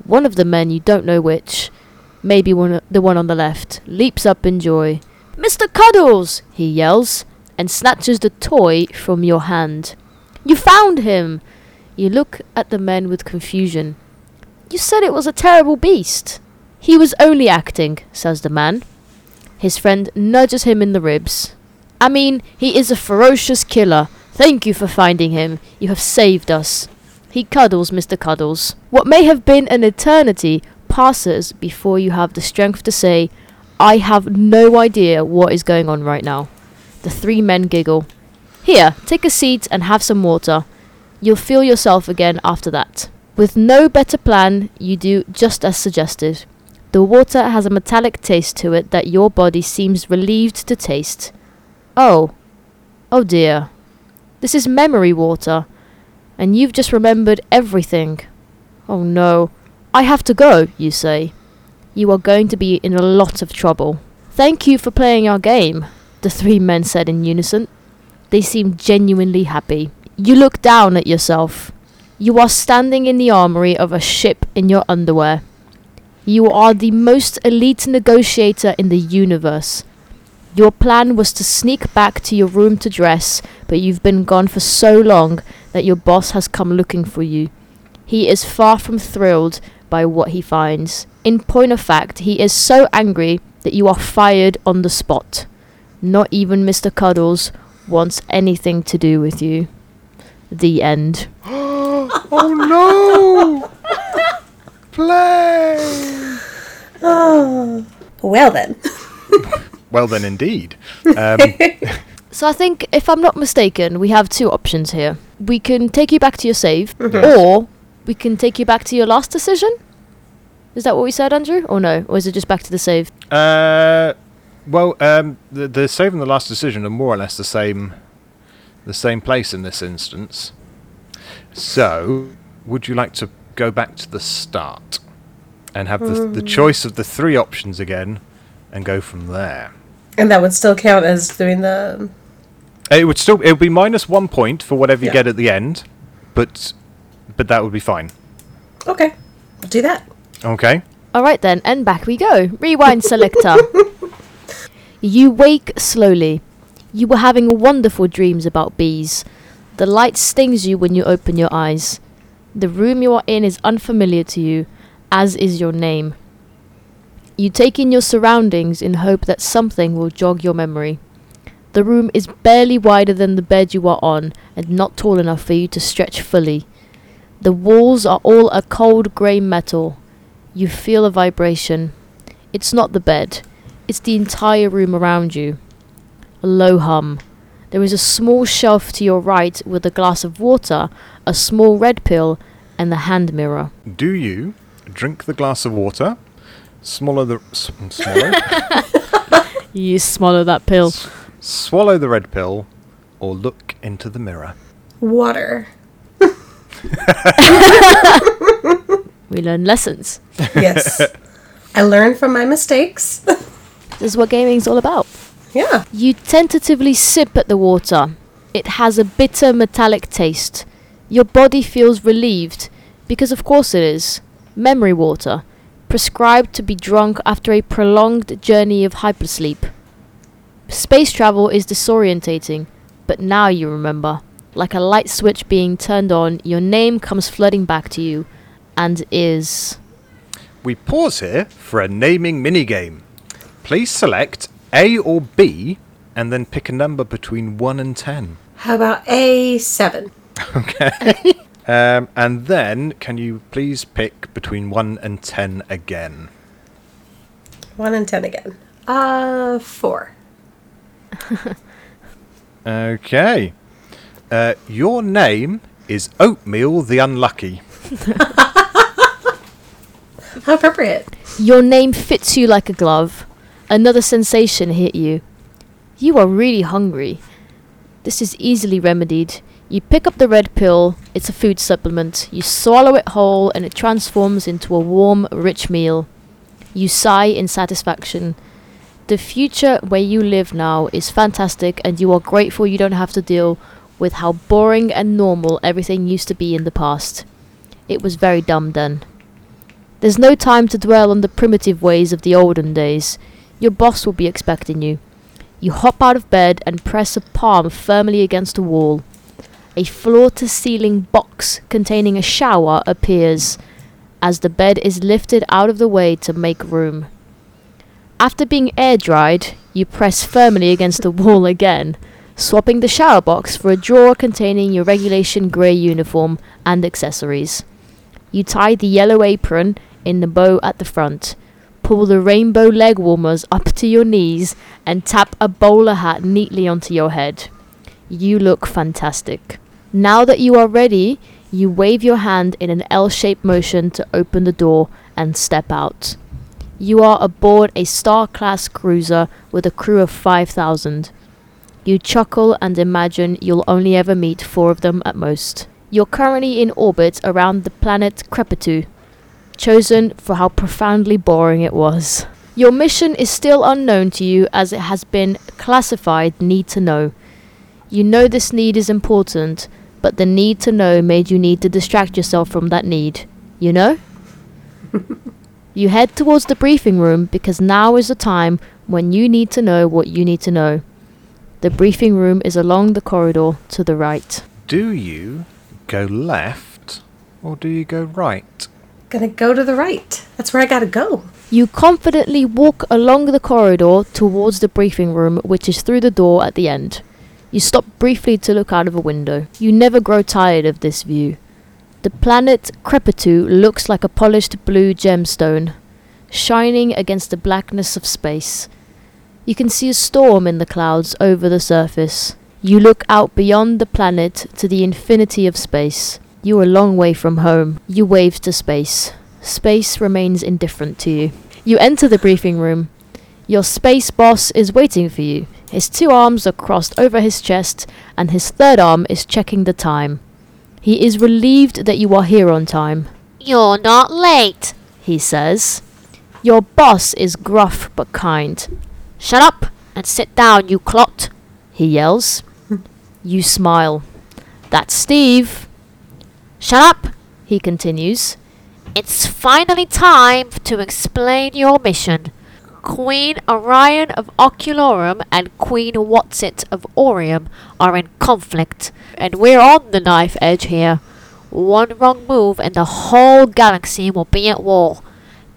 One of the men, you don't know which, maybe one, the one on the left, leaps up in joy. Mr. Cuddles! he yells, and snatches the toy from your hand. You found him! You look at the men with confusion. You said it was a terrible beast. He was only acting, says the man. His friend nudges him in the ribs. I mean, he is a ferocious killer. Thank you for finding him. You have saved us. He cuddles Mr. Cuddles. What may have been an eternity passes before you have the strength to say, I have no idea what is going on right now. The three men giggle. Here, take a seat and have some water. You'll feel yourself again after that. With no better plan, you do just as suggested. The water has a metallic taste to it that your body seems relieved to taste. Oh. Oh dear. This is memory water. And you've just remembered everything. Oh no. I have to go, you say. You are going to be in a lot of trouble. Thank you for playing our game, the three men said in unison. They seemed genuinely happy. You look down at yourself. You are standing in the armory of a ship in your underwear. You are the most elite negotiator in the universe. Your plan was to sneak back to your room to dress, but you've been gone for so long that your boss has come looking for you. He is far from thrilled by what he finds. In point of fact, he is so angry that you are fired on the spot. Not even Mr. Cuddles wants anything to do with you. The end. Oh no! Play! Oh. Well then. Well then, indeed. Um, So I think, if I'm not mistaken, we have two options here. We can take you back to your save, Yes. or we can take you back to your last decision. Is that what we said, Andrew? Or no? Or is it just back to the save? uh, well, um, the the save and the last decision are more or less the same, the same place in this instance. So, would you like to go back to the start and have the the choice of the three options again, and go from there? And that would still count as doing the. It would still it would be minus one point for whatever you Yeah. get at the end, but but that would be fine. Okay, we'll do that. Okay. Alright then, and back we go. Rewind selector. you wake slowly. You were having wonderful dreams about bees. The light stings you when you open your eyes. The room you are in is unfamiliar to you, as is your name. You take in your surroundings in hope that something will jog your memory. The room is barely wider than the bed you are on and not tall enough for you to stretch fully. The walls are all a cold grey metal. You feel a vibration. It's not the bed, it's the entire room around you. A low hum. There is a small shelf to your right with a glass of water, a small red pill, and the hand mirror. Do you drink the glass of water, swallow the s- swallow, You swallow that pill. swallow the red pill, or look into the mirror? Water. We learn lessons. Yes. I learn from my mistakes. This is what gaming's all about. yeah. You tentatively sip at the water. It has a bitter metallic taste. Your body feels relieved, because of course it is. Memory water, prescribed to be drunk after a prolonged journey of hypersleep. Space travel is disorientating, but now you remember. Like a light switch being turned on, your name comes flooding back to you, and is. We pause here for a naming minigame. Please select A or B, and then pick a number between one and ten. How about A7? Okay. um, and then, can you please pick between one and ten again? 1 and 10 again. Uh, 4. Okay. Uh, your name is Oatmeal the Unlucky. How appropriate. Your name fits you like a glove. Another sensation hit you. You are really hungry. This is easily remedied. You pick up the red pill, it's a food supplement. You swallow it whole and it transforms into a warm, rich meal. You sigh in satisfaction. The future where you live now is fantastic and you are grateful you don't have to deal with how boring and normal everything used to be in the past. It was very dumb then. There's no time to dwell on the primitive ways of the olden days. Your boss will be expecting you. You hop out of bed and press a palm firmly against a wall. A floor to ceiling box containing a shower appears as the bed is lifted out of the way to make room. After being air dried, you press firmly against the wall again, swapping the shower box for a drawer containing your regulation grey uniform and accessories. You tie the yellow apron in the bow at the front, pull the rainbow leg warmers up to your knees, and tap a bowler hat neatly onto your head. You look fantastic. Now that you are ready, you wave your hand in an L shaped motion to open the door and step out. You are aboard a star class cruiser with a crew of 5,000. You chuckle and imagine you'll only ever meet four of them at most. You're currently in orbit around the planet Crepitu, chosen for how profoundly boring it was. Your mission is still unknown to you as it has been classified need to know. You know this need is important, but the need to know made you need to distract yourself from that need. You know? you head towards the briefing room because now is the time when you need to know what you need to know. The briefing room is along the corridor to the right. Do you go left or do you go right? Gonna go to the right. That's where I gotta go. You confidently walk along the corridor towards the briefing room, which is through the door at the end. You stop briefly to look out of a window. You never grow tired of this view. The planet Crepitu looks like a polished blue gemstone, shining against the blackness of space. You can see a storm in the clouds over the surface. You look out beyond the planet to the infinity of space. You are a long way from home. You wave to space. Space remains indifferent to you. You enter the briefing room. Your space boss is waiting for you. His two arms are crossed over his chest, and his third arm is checking the time. He is relieved that you are here on time. You're not late. He says. Your boss is gruff but kind. Shut up and sit down, you clot. He yells. You smile. That's Steve. Shut up. He continues. It's finally time to explain your mission. Queen Orion of Oculorum and Queen Whatsit of Orium are in conflict, and we're on the knife edge here. One wrong move and the whole galaxy will be at war.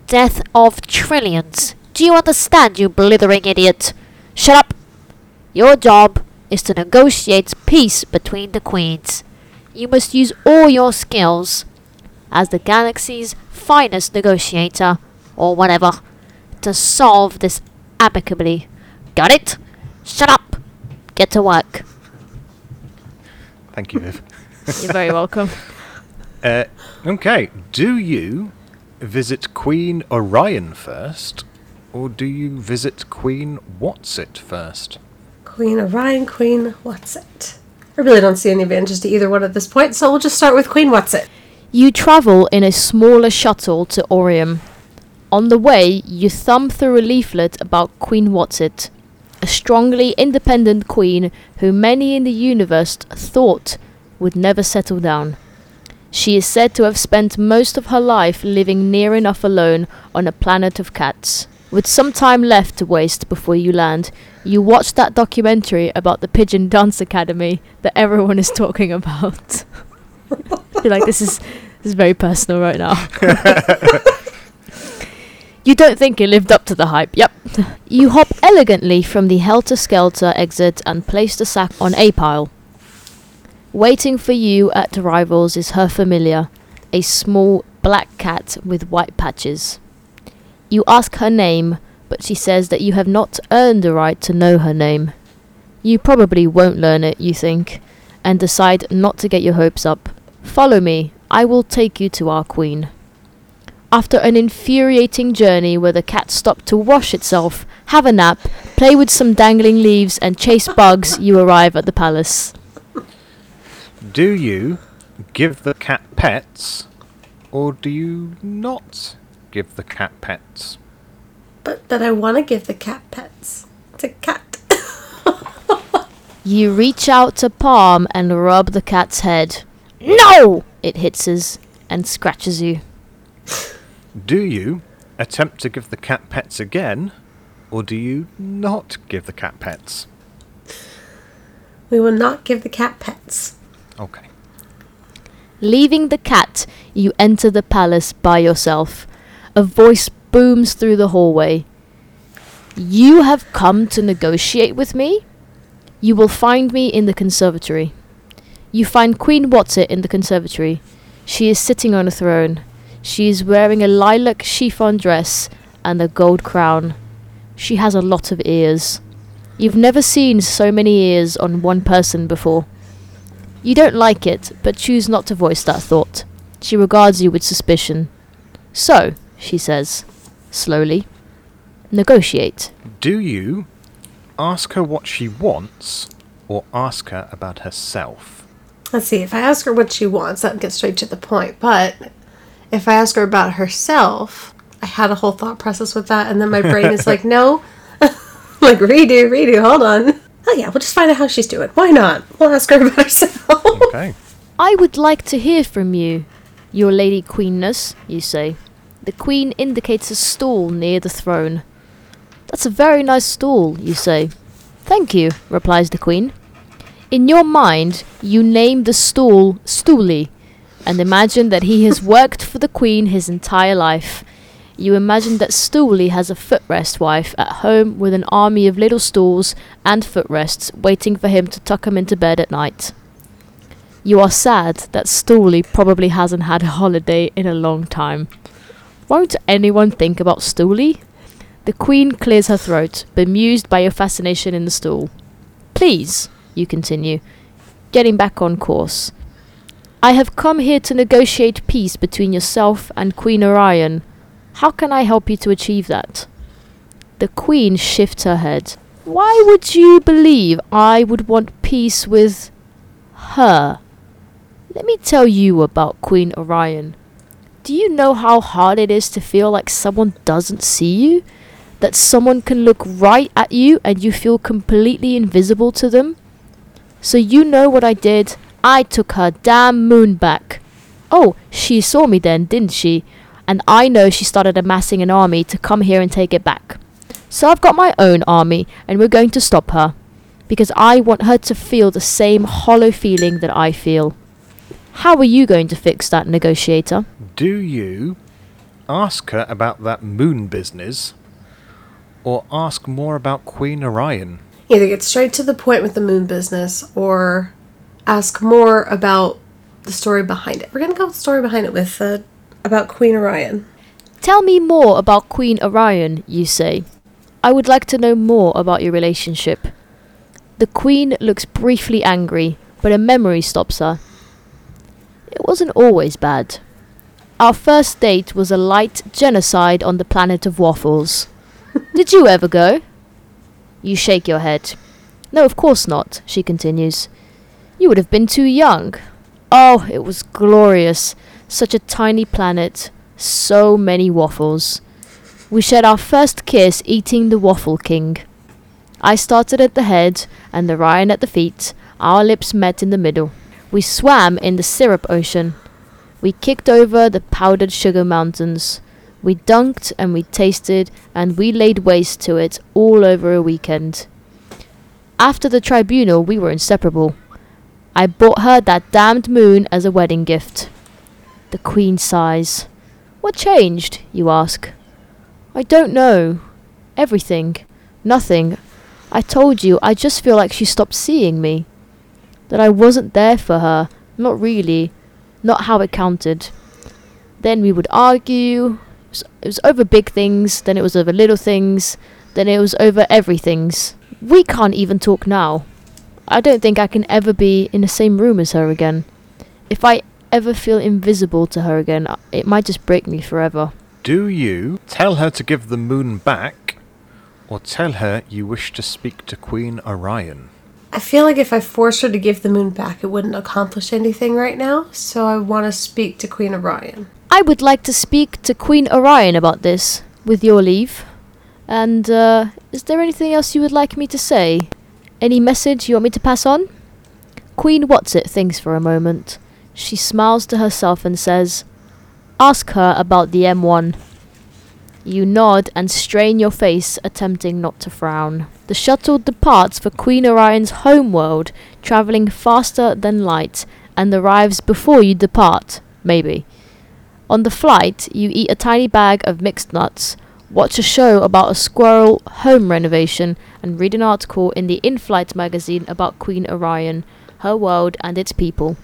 Death of trillions. Do you understand, you blithering idiot? Shut up! Your job is to negotiate peace between the queens. You must use all your skills as the galaxy's finest negotiator, or whatever, to solve this amicably. Got it? Shut up! Get to work. Thank you, Viv. You're very welcome. Uh, okay, do you visit Queen Orion first, or do you visit Queen Whatsit first? Queen Orion, Queen Whatsit? I really don't see any advantages to either one at this point, so we'll just start with Queen What's It. You travel in a smaller shuttle to Orium. On the way, you thumb through a leaflet about Queen Whatsit, a strongly independent queen who many in the universe thought would never settle down. She is said to have spent most of her life living near enough alone on a planet of cats. With some time left to waste before you land, you watch that documentary about the Pigeon Dance Academy that everyone is talking about. You're like, this is this is very personal right now. you don't think it lived up to the hype. Yep. You hop elegantly from the Helter Skelter exit and place the sack on a pile. Waiting for you at the arrivals is her familiar, a small black cat with white patches. You ask her name, but she says that you have not earned the right to know her name. You probably won't learn it, you think, and decide not to get your hopes up. Follow me, I will take you to our queen. After an infuriating journey where the cat stopped to wash itself, have a nap, play with some dangling leaves, and chase bugs, you arrive at the palace. Do you give the cat pets, or do you not give the cat pets? But that I want to give the cat pets. It's a cat. You reach out to palm and rub the cat's head. No! It hisses and scratches you. Do you attempt to give the cat pets again, or do you not give the cat pets? we will not give the cat pets. Okay. Leaving the cat, you enter the palace by yourself. A voice booms through the hallway. You have come to negotiate with me? You will find me in the conservatory. You find Queen Whatsit in the conservatory. She is sitting on a throne. She is wearing a lilac chiffon dress and a gold crown. She has a lot of ears. You've never seen so many ears on one person before. You don't like it, but choose not to voice that thought. She regards you with suspicion. So, she says, slowly, negotiate. Do you ask her what she wants, or ask her about herself? Let's see, if I ask her what she wants, that gets straight to the point. But if I ask her about herself, I had a whole thought process with that, and then my brain is like, no. like, redo, redo, hold on. Oh, yeah, we'll just find out how she's doing. Why not? We'll ask her about herself. Okay. I would like to hear from you, your lady queenness, you say. The queen indicates a stool near the throne. That's a very nice stool, you say. Thank you, replies the queen. In your mind, you name the stool Stoolie, and imagine that he has worked for the queen his entire life. You imagine that Stoolie has a footrest wife at home with an army of little stools and footrests waiting for him to tuck him into bed at night. You are sad that Stoolie probably hasn't had a holiday in a long time. Won't anyone think about Stoolie? The Queen clears her throat, bemused by your fascination in the stool. Please, you continue, getting back on course. I have come here to negotiate peace between yourself and Queen Orion. How can I help you to achieve that? The Queen shifts her head. Why would you believe I would want peace with her? Let me tell you about Queen Orion. Do you know how hard it is to feel like someone doesn't see you? That someone can look right at you and you feel completely invisible to them? So you know what I did? I took her damn moon back. Oh, she saw me then, didn't she? And I know she started amassing an army to come here and take it back. So I've got my own army and we're going to stop her. Because I want her to feel the same hollow feeling that I feel. How are you going to fix that, negotiator? Do you ask her about that moon business or ask more about Queen Orion? Either get straight to the point with the moon business or ask more about the story behind it. We're going to go with the story behind it with uh, about Queen Orion. Tell me more about Queen Orion, you say. I would like to know more about your relationship. The Queen looks briefly angry, but a memory stops her. It wasn't always bad. Our first date was a light genocide on the planet of waffles. Did you ever go? You shake your head. No, of course not, she continues. You would have been too young. Oh, it was glorious. Such a tiny planet. So many waffles. We shared our first kiss eating the Waffle King. I started at the head and the Ryan at the feet. Our lips met in the middle. We swam in the syrup ocean. We kicked over the powdered sugar mountains. We dunked and we tasted and we laid waste to it all over a weekend. After the tribunal, we were inseparable. I bought her that damned moon as a wedding gift. The Queen sighs. What changed? you ask. I don't know. Everything. Nothing. I told you, I just feel like she stopped seeing me. That I wasn't there for her. Not really. Not how it counted. Then we would argue. It was, over big things, then it was over little things, then it was over everythings. We can't even talk now. I don't think I can ever be in the same room as her again. If I ever feel invisible to her again, it might just break me forever. Do you tell her to give the moon back or tell her you wish to speak to Queen Orion? I feel like if I forced her to give the moon back, it wouldn't accomplish anything right now, so I want to speak to Queen Orion. I would like to speak to Queen Orion about this, with your leave. And, uh, is there anything else you would like me to say? Any message you want me to pass on? Queen Whatsit thinks for a moment. She smiles to herself and says, Ask her about the M1. You nod and strain your face, attempting not to frown. The shuttle departs for Queen Orion's homeworld, travelling faster than light, and arrives before you depart, maybe. On the flight, you eat a tiny bag of mixed nuts, watch a show about a squirrel home renovation, and read an article in the in flight magazine about Queen Orion, her world, and its people.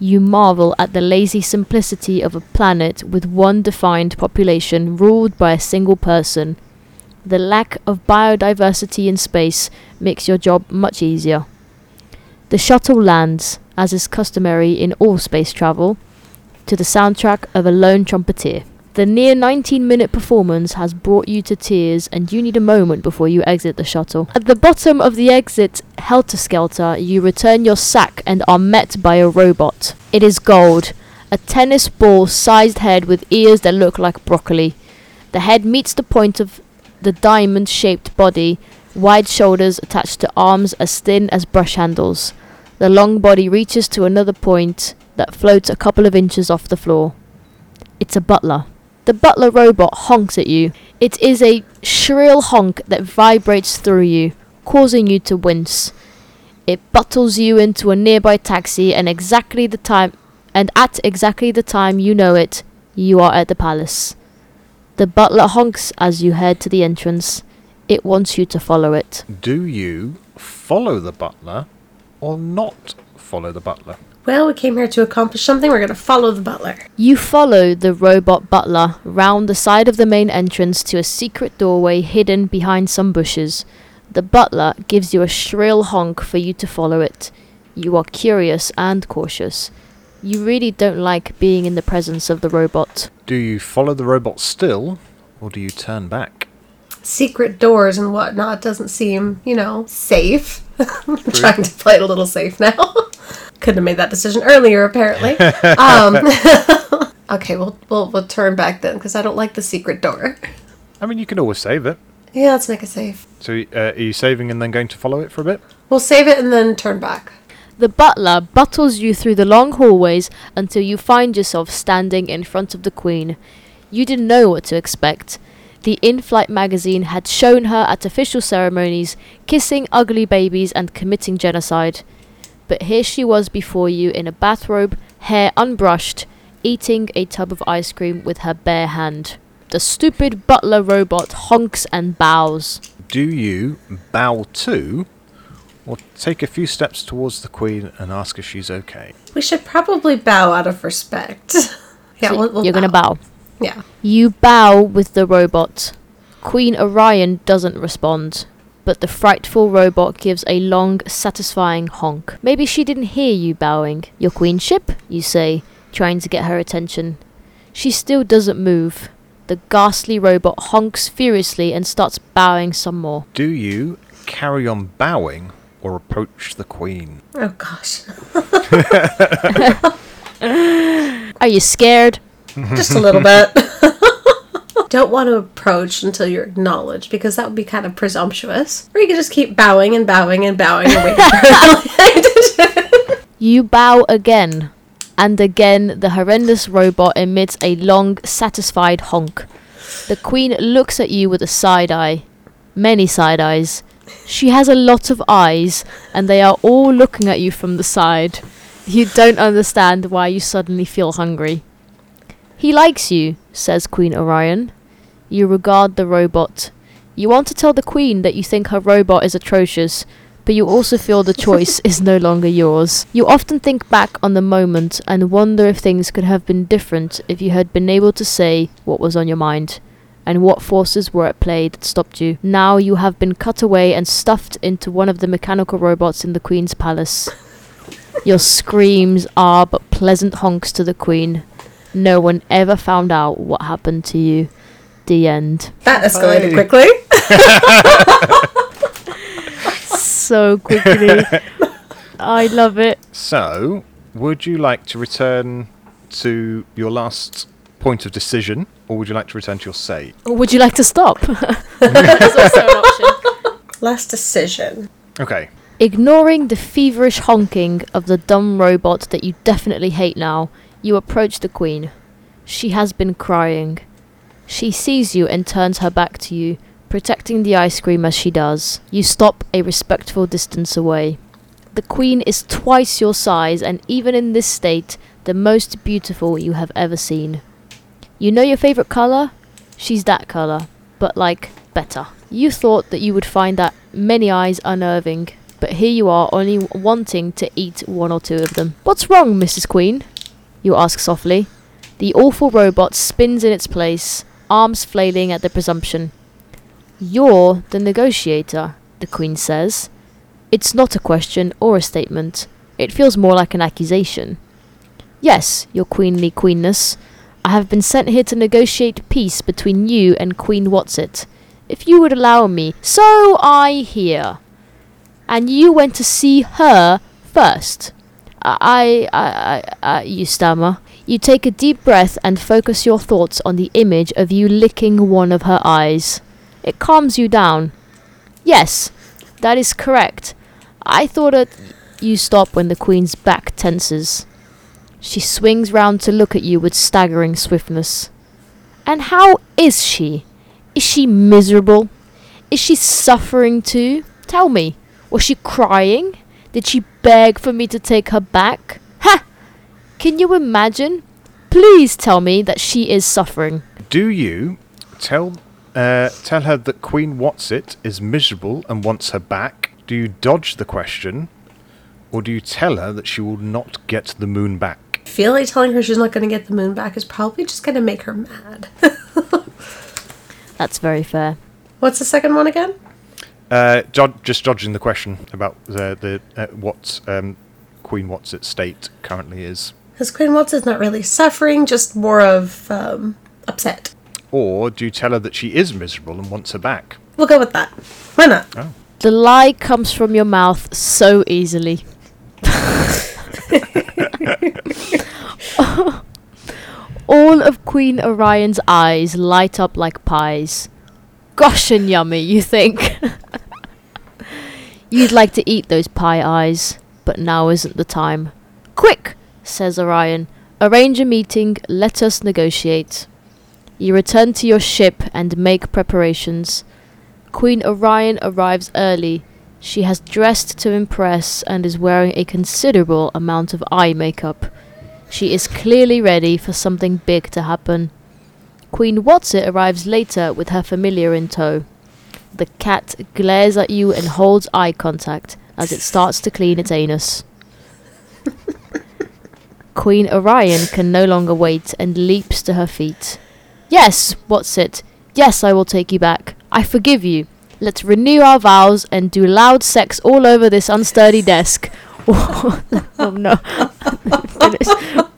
You marvel at the lazy simplicity of a planet with one defined population ruled by a single person. The lack of biodiversity in space makes your job much easier. The shuttle lands, as is customary in all space travel, to the soundtrack of a lone trumpeter. The near 19 minute performance has brought you to tears, and you need a moment before you exit the shuttle. At the bottom of the exit, helter skelter, you return your sack and are met by a robot. It is gold, a tennis ball sized head with ears that look like broccoli. The head meets the point of the diamond shaped body, wide shoulders attached to arms as thin as brush handles. The long body reaches to another point that floats a couple of inches off the floor. It's a butler. The butler robot honks at you. It is a shrill honk that vibrates through you, causing you to wince. It buttles you into a nearby taxi and exactly the time and at exactly the time you know it, you are at the palace. The butler honks as you head to the entrance. It wants you to follow it. Do you follow the butler or not follow the butler? Well, we came here to accomplish something. We're going to follow the butler. You follow the robot butler round the side of the main entrance to a secret doorway hidden behind some bushes. The butler gives you a shrill honk for you to follow it. You are curious and cautious. You really don't like being in the presence of the robot. Do you follow the robot still or do you turn back? Secret doors and whatnot doesn't seem, you know, safe. I'm trying to play it a little safe now. Couldn't have made that decision earlier, apparently. um, okay, we'll, we'll we'll turn back then because I don't like the secret door. I mean, you can always save it. Yeah, let's make a save. So, uh, are you saving and then going to follow it for a bit? We'll save it and then turn back. The butler buttles you through the long hallways until you find yourself standing in front of the Queen. You didn't know what to expect. The in flight magazine had shown her at official ceremonies, kissing ugly babies and committing genocide. But here she was before you in a bathrobe, hair unbrushed, eating a tub of ice cream with her bare hand. The stupid butler robot honks and bows. Do you bow to or take a few steps towards the Queen and ask if she's okay? We should probably bow out of respect. yeah, So we'll, we'll you're gonna bow. Yeah. You bow with the robot. Queen Orion doesn't respond, but the frightful robot gives a long, satisfying honk. Maybe she didn't hear you bowing. Your queenship, you say, trying to get her attention. She still doesn't move. The ghastly robot honks furiously and starts bowing some more. Do you carry on bowing or approach the Queen? Oh gosh. Are you scared? Just a little bit. Don't want to approach until you're acknowledged because that would be kind of presumptuous. Or you could just keep bowing and bowing and bowing and waiting for You bow again, and again the horrendous robot emits a long, satisfied honk. The queen looks at you with a side eye. Many side eyes. She has a lot of eyes, and they are all looking at you from the side. You don't understand why you suddenly feel hungry. He likes you, says Queen Orion. You regard the robot. You want to tell the queen that you think her robot is atrocious, but you also feel the choice is no longer yours. You often think back on the moment and wonder if things could have been different if you had been able to say what was on your mind and what forces were at play that stopped you. Now you have been cut away and stuffed into one of the mechanical robots in the Queen's palace. Your screams are but pleasant honks to the Queen. No one ever found out what happened to you. The end. That escalated Hi. quickly. So quickly. I love it. So, would you like to return to your last point of decision, or would you like to return to your save? Or would you like to stop? That's also an option. Last decision. Okay. Ignoring the feverish honking of the dumb robot that you definitely hate now, you approach the queen. She has been crying. She sees you and turns her back to you, protecting the ice cream as she does. You stop a respectful distance away. The queen is twice your size and even in this state, the most beautiful you have ever seen. You know your favorite color? She's that color, but like better. You thought that you would find that many eyes unnerving, but here you are only wanting to eat one or two of them. What's wrong, Mrs. Queen? You ask softly. The awful robot spins in its place, arms flailing at the presumption. You're the negotiator, the Queen says. It's not a question or a statement. It feels more like an accusation. Yes, your queenly queenness. I have been sent here to negotiate peace between you and Queen Whatsit. If you would allow me, so I hear. And you went to see her first. I, I, I, I, you stammer. You take a deep breath and focus your thoughts on the image of you licking one of her eyes. It calms you down. Yes, that is correct. I thought that you stop when the queen's back tenses. She swings round to look at you with staggering swiftness. And how is she? Is she miserable? Is she suffering too? Tell me, was she crying? Did she beg for me to take her back? Ha! Can you imagine? Please tell me that she is suffering. Do you tell uh, tell her that Queen Whatsit is miserable and wants her back? Do you dodge the question, or do you tell her that she will not get the moon back? I feel like telling her she's not going to get the moon back is probably just going to make her mad. That's very fair. What's the second one again? Uh, jo- just dodging the question about the the uh, what um, Queen Whatsit state currently is, Because Queen Whatsit's not really suffering, just more of um, upset. or do you tell her that she is miserable and wants her back? We'll go with that. Why not? The lie comes from your mouth so easily. All of Queen Orion's eyes light up like pies. Gosh and yummy, you think? You'd like to eat those pie eyes, but now isn't the time. Quick, says Orion. Arrange a meeting, let us negotiate. You return to your ship and make preparations. Queen Orion arrives early. She has dressed to impress and is wearing a considerable amount of eye makeup. She is clearly ready for something big to happen. Queen Whatsit arrives later with her familiar in tow. The cat glares at you and holds eye contact as it starts to clean its anus. Queen Orion can no longer wait and leaps to her feet. Yes, Whatsit? Yes, I will take you back. I forgive you. Let's renew our vows and do loud sex all over this unsturdy desk. oh no.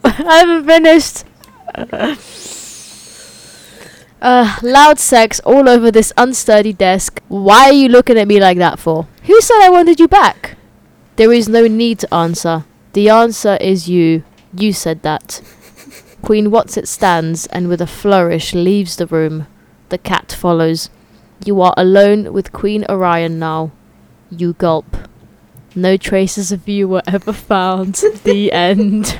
I haven't finished. Uh, loud sex all over this unsturdy desk. Why are you looking at me like that for? Who said I wanted you back? There is no need to answer. The answer is you. You said that. Queen Whatsit stands and with a flourish leaves the room. The cat follows. You are alone with Queen Orion now. You gulp. No traces of you were ever found. the end.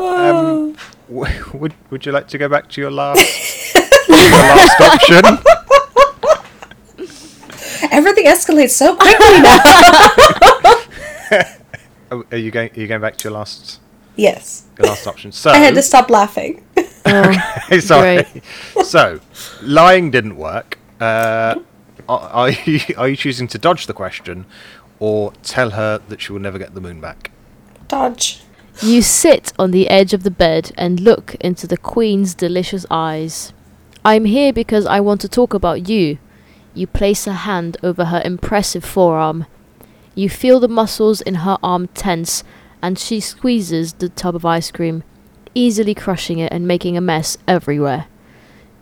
Um, w- would Would you like to go back to your last your last option? Everything escalates so quickly now. Oh, Are you going? Are you going back to your last yes. your last option? So I had to stop laughing. Oh, sorry. so lying didn't work. Uh, are, are you are you choosing to dodge the question, or tell her that she will never get the moon back? Dodge. You sit on the edge of the bed and look into the Queen's delicious eyes. I'm here because I want to talk about you. You place a hand over her impressive forearm. You feel the muscles in her arm tense, and she squeezes the tub of ice cream, easily crushing it and making a mess everywhere.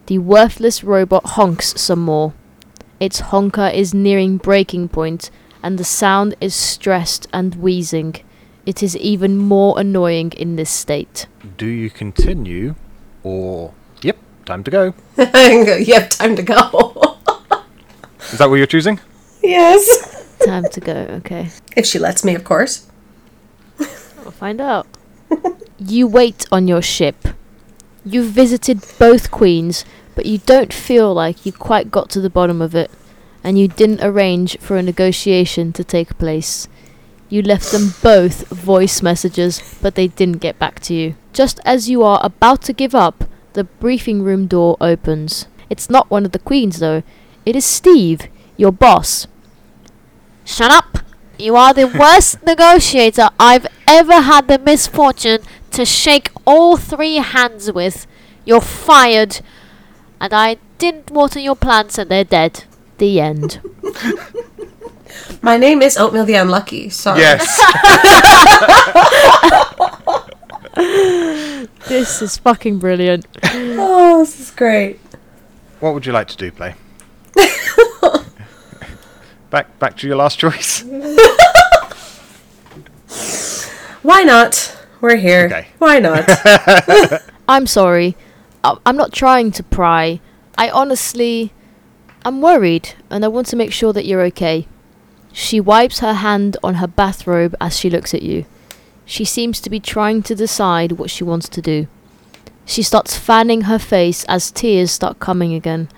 The worthless robot honks some more. Its honker is nearing breaking point, and the sound is stressed and wheezing. It is even more annoying in this state. Do you continue, or yep, time to go? you have time to go. Is that what you're choosing? yes. Time to go, okay. If she lets me, of course. We'll find out. you wait on your ship. You've visited both queens, but you don't feel like you quite got to the bottom of it, and you didn't arrange for a negotiation to take place. You left them both voice messages, but they didn't get back to you. Just as you are about to give up, the briefing room door opens. It's not one of the queens, though. It is Steve, your boss. Shut up! You are the worst negotiator I've ever had the misfortune to shake all three hands with. You're fired. And I didn't water your plants and they're dead. The end. My name is Oatmeal the Unlucky. Sorry. Yes. This is fucking brilliant. Oh, this is great. what would you like to do, play? Back back to your last choice. Why not? We're here. Okay. Why not? I'm sorry. I- I'm not trying to pry. I honestly. I'm worried, and I want to make sure that you're okay. She wipes her hand on her bathrobe as she looks at you. She seems to be trying to decide what she wants to do. She starts fanning her face as tears start coming again.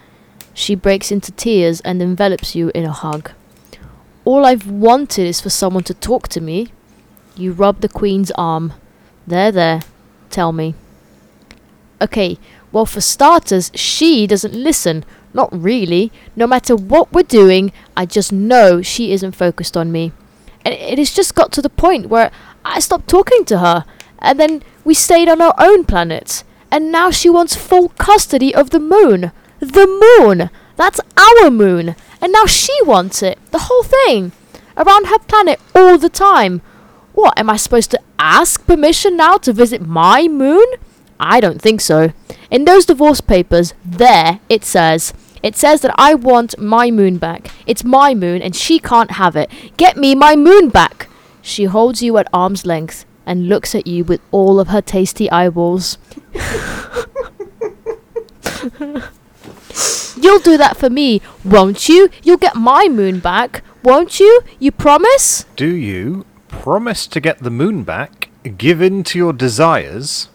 She breaks into tears and envelops you in a hug. All I've wanted is for someone to talk to me. You rub the Queen's arm. There, there. Tell me. Okay, well, for starters, she doesn't listen. Not really. No matter what we're doing, I just know she isn't focused on me. And it has just got to the point where I stopped talking to her. And then we stayed on our own planet. And now she wants full custody of the moon. The moon! That's our moon! And now she wants it. The whole thing. Around her planet all the time. What, am I supposed to ask permission now to visit my moon? I don't think so. In those divorce papers, there it says. It says that I want my moon back. It's my moon and she can't have it. Get me my moon back! She holds you at arm's length and looks at you with all of her tasty eyeballs. You'll do that for me, won't you? You'll get my moon back, won't you? You promise? Do you promise to get the moon back, give in to your desires,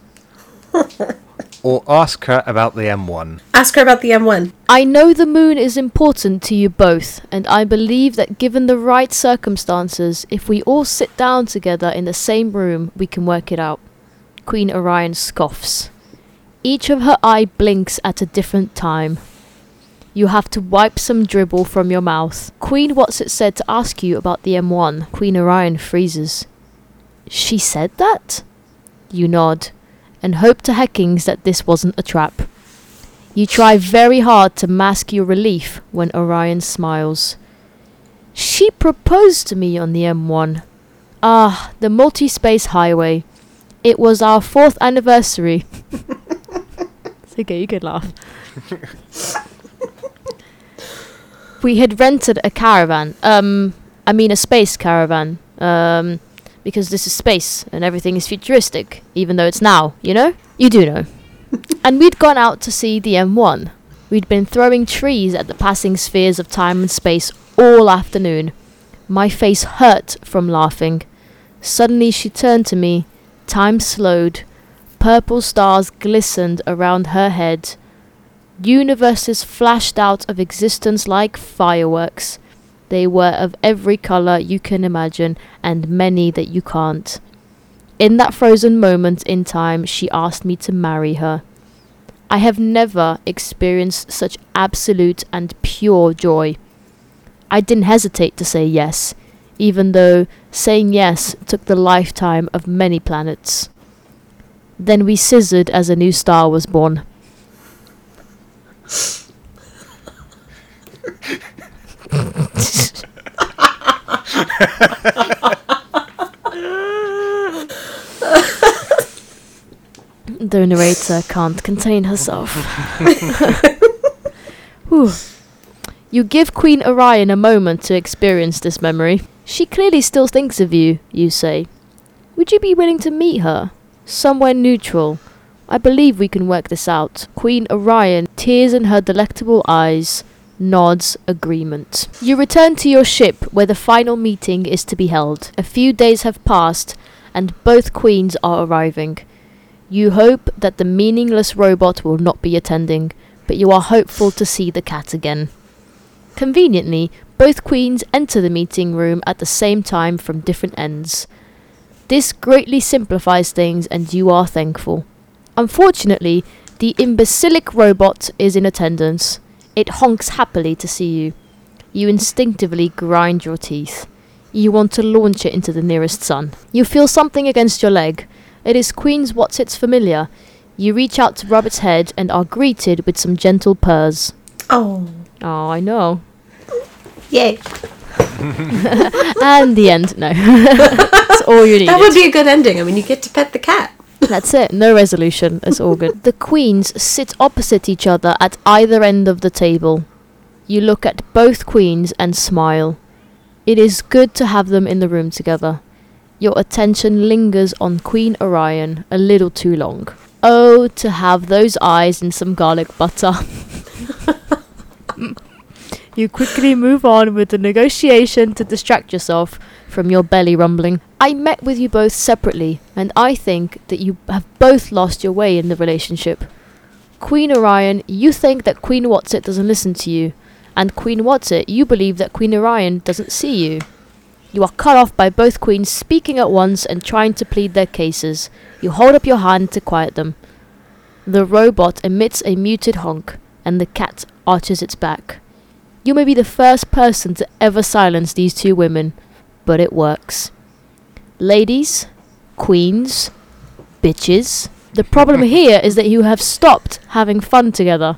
or ask her about the M1? Ask her about the M1. I know the moon is important to you both, and I believe that given the right circumstances, if we all sit down together in the same room, we can work it out. Queen Orion scoffs. Each of her eye blinks at a different time. You have to wipe some dribble from your mouth. Queen Whatsit said to ask you about the M1. Queen Orion freezes. She said that? You nod, and hope to heckings that this wasn't a trap. You try very hard to mask your relief when Orion smiles. She proposed to me on the M1. Ah, the multi space highway. It was our fourth anniversary. it's okay, you can laugh. we had rented a caravan. Um, I mean, a space caravan. Um, because this is space and everything is futuristic, even though it's now, you know? You do know. and we'd gone out to see the M1. We'd been throwing trees at the passing spheres of time and space all afternoon. My face hurt from laughing. Suddenly she turned to me. Time slowed. Purple stars glistened around her head. Universes flashed out of existence like fireworks. They were of every colour you can imagine, and many that you can't. In that frozen moment in time, she asked me to marry her. I have never experienced such absolute and pure joy. I didn't hesitate to say yes, even though saying yes took the lifetime of many planets. Then we scissored as a new star was born. The narrator can't contain herself. You give Queen Orion a moment to experience this memory. She clearly still thinks of you, you say. Would you be willing to meet her? Somewhere neutral. I believe we can work this out. Queen Orion, tears in her delectable eyes, nods agreement. You return to your ship where the final meeting is to be held. A few days have passed, and both queens are arriving. You hope that the meaningless robot will not be attending, but you are hopeful to see the cat again. Conveniently, both queens enter the meeting room at the same time from different ends. This greatly simplifies things, and you are thankful. Unfortunately, the imbecilic robot is in attendance. It honks happily to see you. You instinctively grind your teeth. You want to launch it into the nearest sun. You feel something against your leg. It is Queen's Whatsit's familiar. You reach out to rub its head and are greeted with some gentle purrs. Oh, Oh, I know. yay. and the end. No. That's all you need. That would be a good ending. I mean, you get to pet the cat. That's it. No resolution. It's all good. The queens sit opposite each other at either end of the table. You look at both queens and smile. It is good to have them in the room together. your attention lingers on Queen Orion a little too long. Oh, to have those eyes and some garlic butter. you quickly move on with the negotiation to distract yourself from your belly rumbling. I met with you both separately, and I think that you have both lost your way in the relationship. Queen Orion, you think that Queen Whatsit doesn't listen to you, and Queen Whatsit, you believe that Queen Orion doesn't see you. You are cut off by both queens speaking at once and trying to plead their cases. You hold up your hand to quiet them. The robot emits a muted honk, and the cat arches its back. You may be the first person to ever silence these two women, but it works. Ladies, queens, bitches. The problem here is that you have stopped having fun together.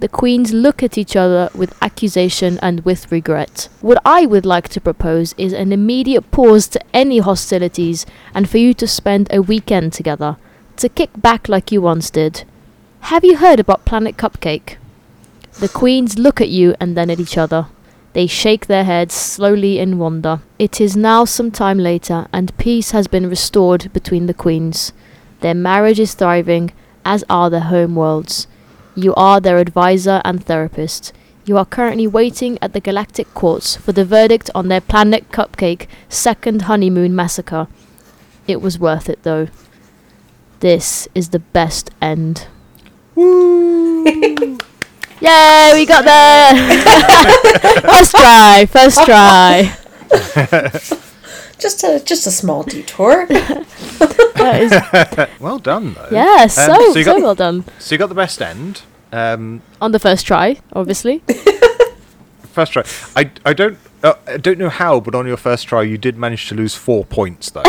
The queens look at each other with accusation and with regret. What I would like to propose is an immediate pause to any hostilities and for you to spend a weekend together, to kick back like you once did. Have you heard about Planet Cupcake? The queens look at you and then at each other. They shake their heads slowly in wonder. It is now some time later, and peace has been restored between the queens. Their marriage is thriving, as are their home worlds. You are their advisor and therapist. You are currently waiting at the Galactic Courts for the verdict on their Planet Cupcake second honeymoon massacre. It was worth it, though. This is the best end. Yay, we got there! first try, first try. Just a just a small detour. That is, Well done, though. yeah, Um, so, so so, you got- well done. So you got the best end. Um, On the first try, obviously. first try. I, I don't uh, I don't know how, but on your first try you did manage to lose four points though.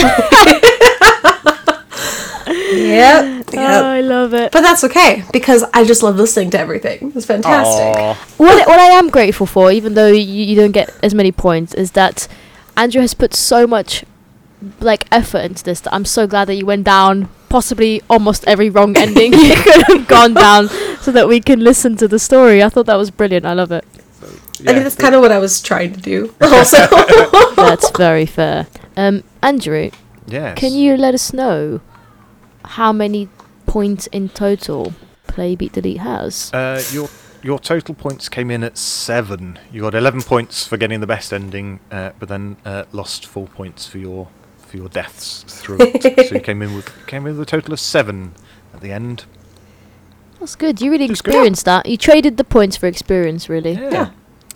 Yep. Oh, I love it. But that's okay because I just love listening to everything. It's fantastic. Aw. what, what I am grateful for, even though you, you don't get as many points, is that Andrew has put so much like effort into this that I'm so glad that you went down possibly almost every wrong ending you could have gone down so that we can listen to the story. I thought that was brilliant. I love it. I mean, that's kind of what I was trying to do. Also, That's very fair. Um, Andrew, Yes. can you let us know how many points in total PlayBeatDelete has? Uh, your your total points came in at seven. You got eleven points for getting the best ending, uh, but then uh, lost four points for your for your deaths through it. so you came in with came in with a total of seven at the end. That's good. You really That's good. experienced that. You traded the points for experience, really. Yeah.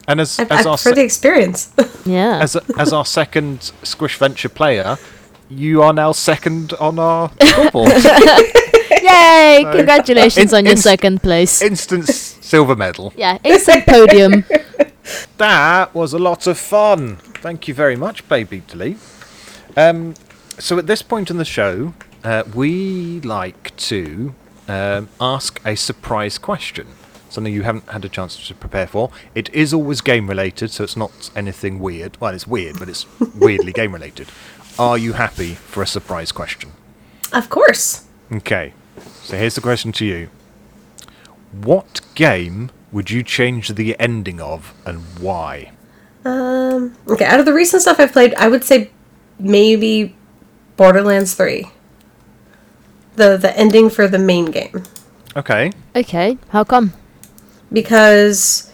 And as I, as I our prefer se- the experience. Yeah. as as our second Squishventure player, you are now second on our scoreboard. Yay! So- Congratulations In- on your inst- second place. Instant silver medal. yeah, instant podium. That was a lot of fun. Thank you very much, PlayBeatDelete. Um, so at this point in the show, uh, we like to um, ask a surprise question. Something you haven't had a chance to prepare for. It is always game related, so it's not anything weird. Well, it's weird, but it's weirdly game related. Are you happy for a surprise question? of course. Okay, so here's the question to you. What game would you change the ending of and why? Um, okay, out of the recent stuff I've played, I would say maybe Borderlands 3. The the ending for the main game. Okay. Okay, how come? Because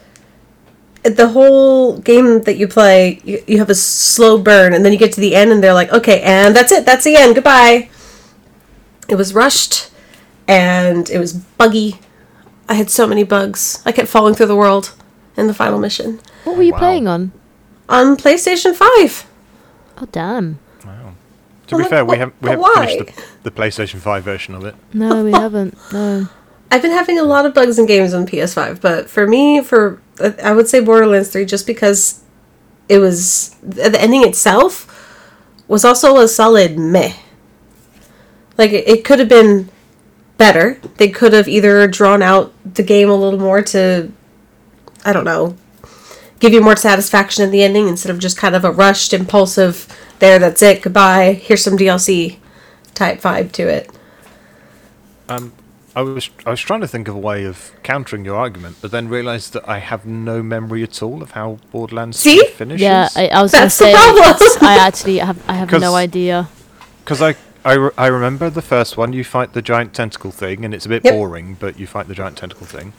the whole game that you play, you, you have a slow burn, and then you get to the end, and they're like, okay, and that's it, that's the end, goodbye. It was rushed, and it was buggy. I had so many bugs. I kept falling through the world in the final mission. What were you wow. playing on? On PlayStation 5. Oh, damn. Wow. To be Well, fair, we haven't we haven't finished the, the PlayStation 5 version of it. No, we haven't. No. I've been having a lot of bugs in games on PS5, but for me, for I would say Borderlands 3 just because it was the ending itself was also a solid meh. Like it, it could have been better. They could have either drawn out the game a little more to I don't know, give you more satisfaction in the ending instead of just kind of a rushed, impulsive there that's it, goodbye, here's some DLC type vibe to it. Um, I was I was trying to think of a way of countering your argument, but then realised that I have no memory at all of how Borderlands See? 3 finishes. Yeah, I, I was That's gonna say problem. it's- I actually have I have 'Cause- no idea. Because I, I, re- I remember the first one, you fight the giant tentacle thing, and it's a bit Yep. boring, but you fight the giant tentacle thing.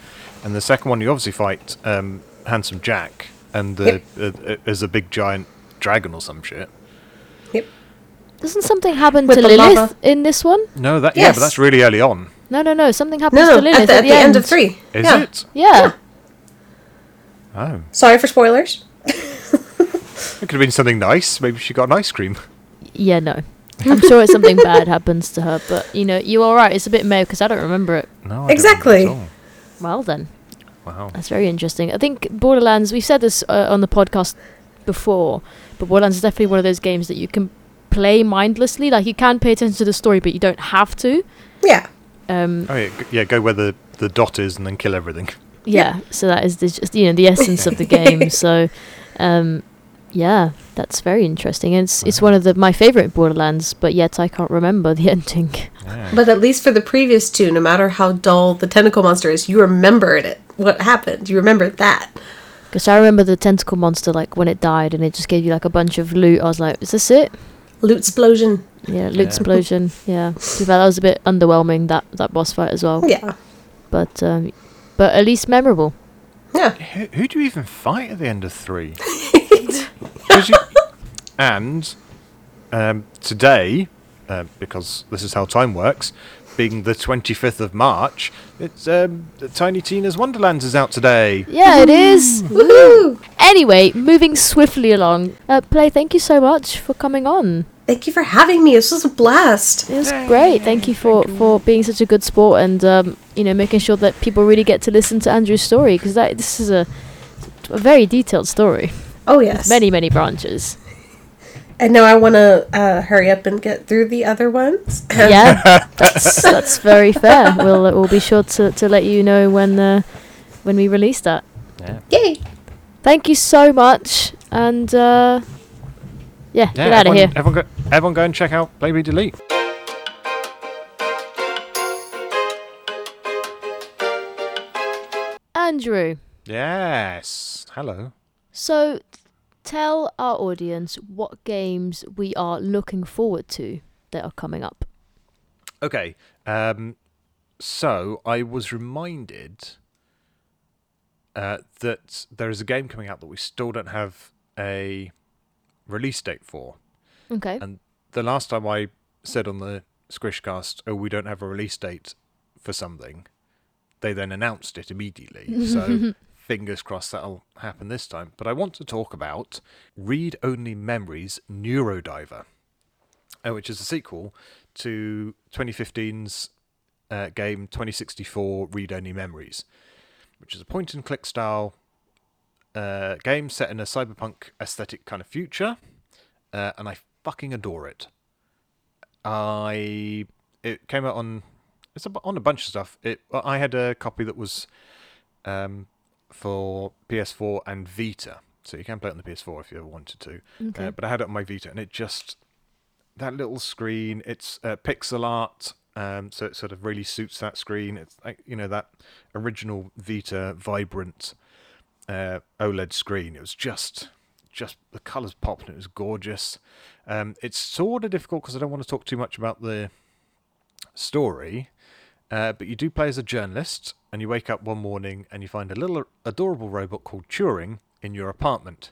And the second one, you obviously fight um, Handsome Jack, and the uh, uh, is a big giant dragon or some shit. Yep. Doesn't something happen With to Lilith lava. in this one? No, that yeah, but that's really early on, No, no, no. Something happens No, to no, Lilith at the, at the end of three. is yeah. it? Yeah. Oh, Sorry for spoilers. it could have been something nice. Maybe she got an ice cream. Yeah, no. I'm sure it's something bad happens to her, but you know, you are right. It's a bit male because I don't remember it. No, I don't Exactly. Well then, Wow. that's very interesting. I think Borderlands. We've said this uh, on the podcast before, but Borderlands is definitely one of those games that you can play mindlessly. Like you can pay attention to the story, but you don't have to. Yeah. Um, Oh yeah, yeah. Go where the the dot is, and then kill everything. yeah. So that is the, just you know the essence of the game. So, um, yeah, that's very interesting. And it's it's one of the my favorite Borderlands, but yet I can't remember the ending. Yeah. But at least for the previous two, no matter how dull the tentacle monster is, you remembered it. What happened? You remembered that. Because I remember the tentacle monster, like when it died, and it just gave you like a bunch of loot. I was like, "Is this it?" Loot explosion. Yeah, loot explosion. Yeah, Too bad that was a bit underwhelming that that boss fight as well. Yeah. But um, but at least memorable. Yeah. Who, who do you even fight at the end of three? you- and um, today, uh, because this is how time works, being the 25th of March, it's um, Tiny Tina's Wonderlands is out today. Yeah, it is. Woohoo! Anyway, moving swiftly along. Uh, Play, thank you so much for coming on. Thank you for having me. This was a blast. It was great. Thank you for, for being such a good sport and um, you know making sure that people really get to listen to Andrew's story because that this is a a very detailed story. Oh yes. Many many branches. And now I want to uh, hurry up and get through the other ones. yeah, that's, that's very fair. We'll uh, we'll be sure to, to let you know when uh, when we release that. Yeah. Yay! Thank you so much, and uh, yeah, Yeah, get out of here. Everyone go, everyone go and check out PlayBeatDelete. Andrew, Yes. Hello. so tell our audience what games we are looking forward to that are coming up. Okay. Um, so I was reminded uh, that there is a game coming out that we still don't have a release date for. Okay. And the last time I said on the Squishcast, "Oh, we don't have a release date for something," they then announced it immediately. so fingers crossed that'll happen this time. But I want to talk about Read Only Memories Neurodiver, uh, which is a sequel to 2015's uh, game 2064 Read Only Memories, which is a point and click style uh, game set in a cyberpunk aesthetic kind of future, uh, and I fucking adore it. I it came out on it's on a bunch of stuff. It I had a copy that was um, for PS4 and Vita, so you can play it on the PS4 if you ever wanted to. Okay. Uh, but I had it on my Vita, and it just that little screen. It's uh, pixel art, um, so it sort of really suits that screen. It's like you know that original Vita vibrant uh, OLED screen. It was just just the colours popped and it was gorgeous. Um, it's sort of difficult because I don't want to talk too much about the story, uh, but you do play as a journalist and you wake up one morning and you find a little adorable robot called Turing in your apartment.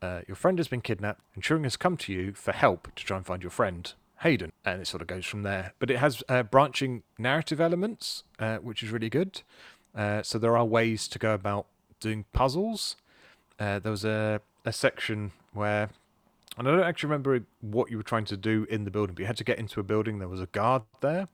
Uh, your friend has been kidnapped, and Turing has come to you for help to try and find your friend, Hayden. And it sort of goes from there. But it has uh, branching narrative elements, uh, which is really good. Uh, so there are ways to go about doing puzzles. Uh, there was a, a section where, and I don't actually remember what you were trying to do in the building, but you had to get into a building. There was a guard there,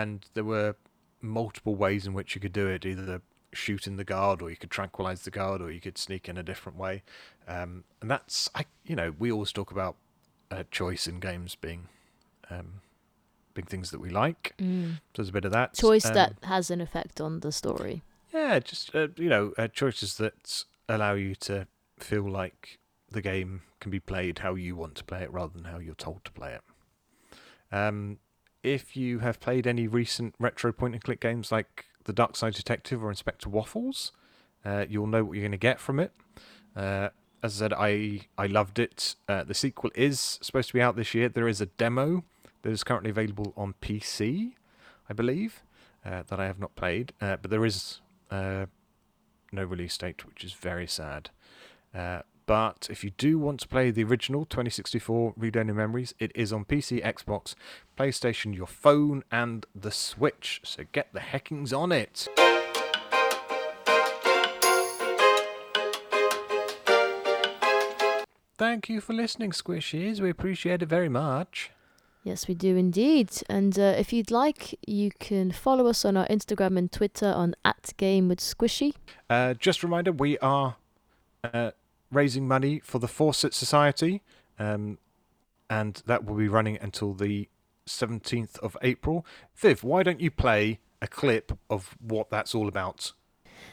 and there were multiple ways in which you could do it either shooting the guard or you could tranquilize the guard or you could sneak in a different way um, and that's i you know we always talk about uh, choice in games being um, big things that we like Mm. so there's a bit of that Choice Um, that has an effect on the story. yeah just uh, you know uh, choices that allow you to feel like the game can be played how you want to play it rather than how you're told to play it um, if you have played any recent retro point and click games like The Dark Side Detective or Inspector Waffles, uh, you'll know what you're going to get from it. Uh, as I said, I I loved it. Uh, the sequel is supposed to be out this year. There is a demo that is currently available on PC, I believe, uh, that I have not played. Uh, but there is uh, no release date, which is very sad. But if you do want to play the original 2064 Read Only Memories, it is on PC, Xbox, PlayStation, your phone, and the Switch. So get the heckings on it. Thank you for listening, Squishies. We appreciate it very much. Yes, we do indeed. And uh, if you'd like, you can follow us on our Instagram and Twitter on at Game with Squishy. Uh, just a reminder, we are uh, raising money for the Fawcett Society, um, and that will be running until the 17th of April. Viv, why don't you play a clip of what that's all about?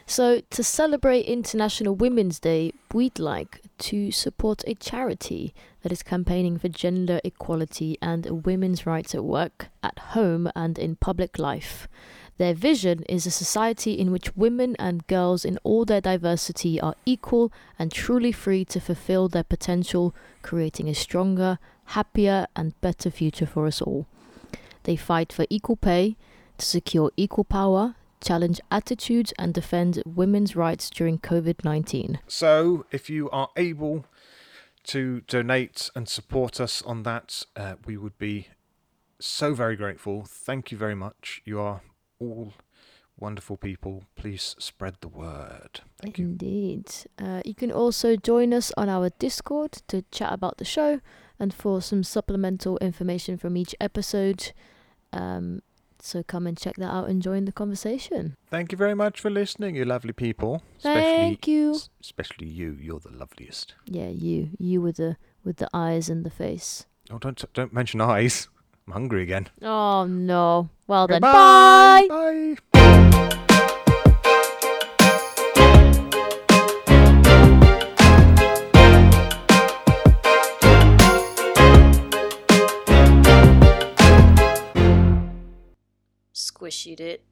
So, to celebrate International Women's Day, we'd like to support a charity that is campaigning for gender equality and women's rights at work, at home, and in public life. Their vision is a society in which women and girls in all their diversity are equal and truly free to fulfill their potential, creating a stronger, happier, and better future for us all. They fight for equal pay, to secure equal power, challenge attitudes, and defend women's rights during COVID 19. So, if you are able to donate and support us on that, uh, we would be so very grateful. Thank you very much. You are all wonderful people. Please spread the word. Thank you. Indeed. Uh, you can also join us on our Discord to chat about the show and for some supplemental information from each episode. Um, so come and check that out and join the conversation. Thank you very much for listening, you lovely people. Thank you. s- Especially you. You're the loveliest. Yeah, you, you with the with the eyes and the face. Oh, don't don't mention eyes. I'm hungry again. Oh no. Well then, Goodbye. bye. Bye. Squishied it.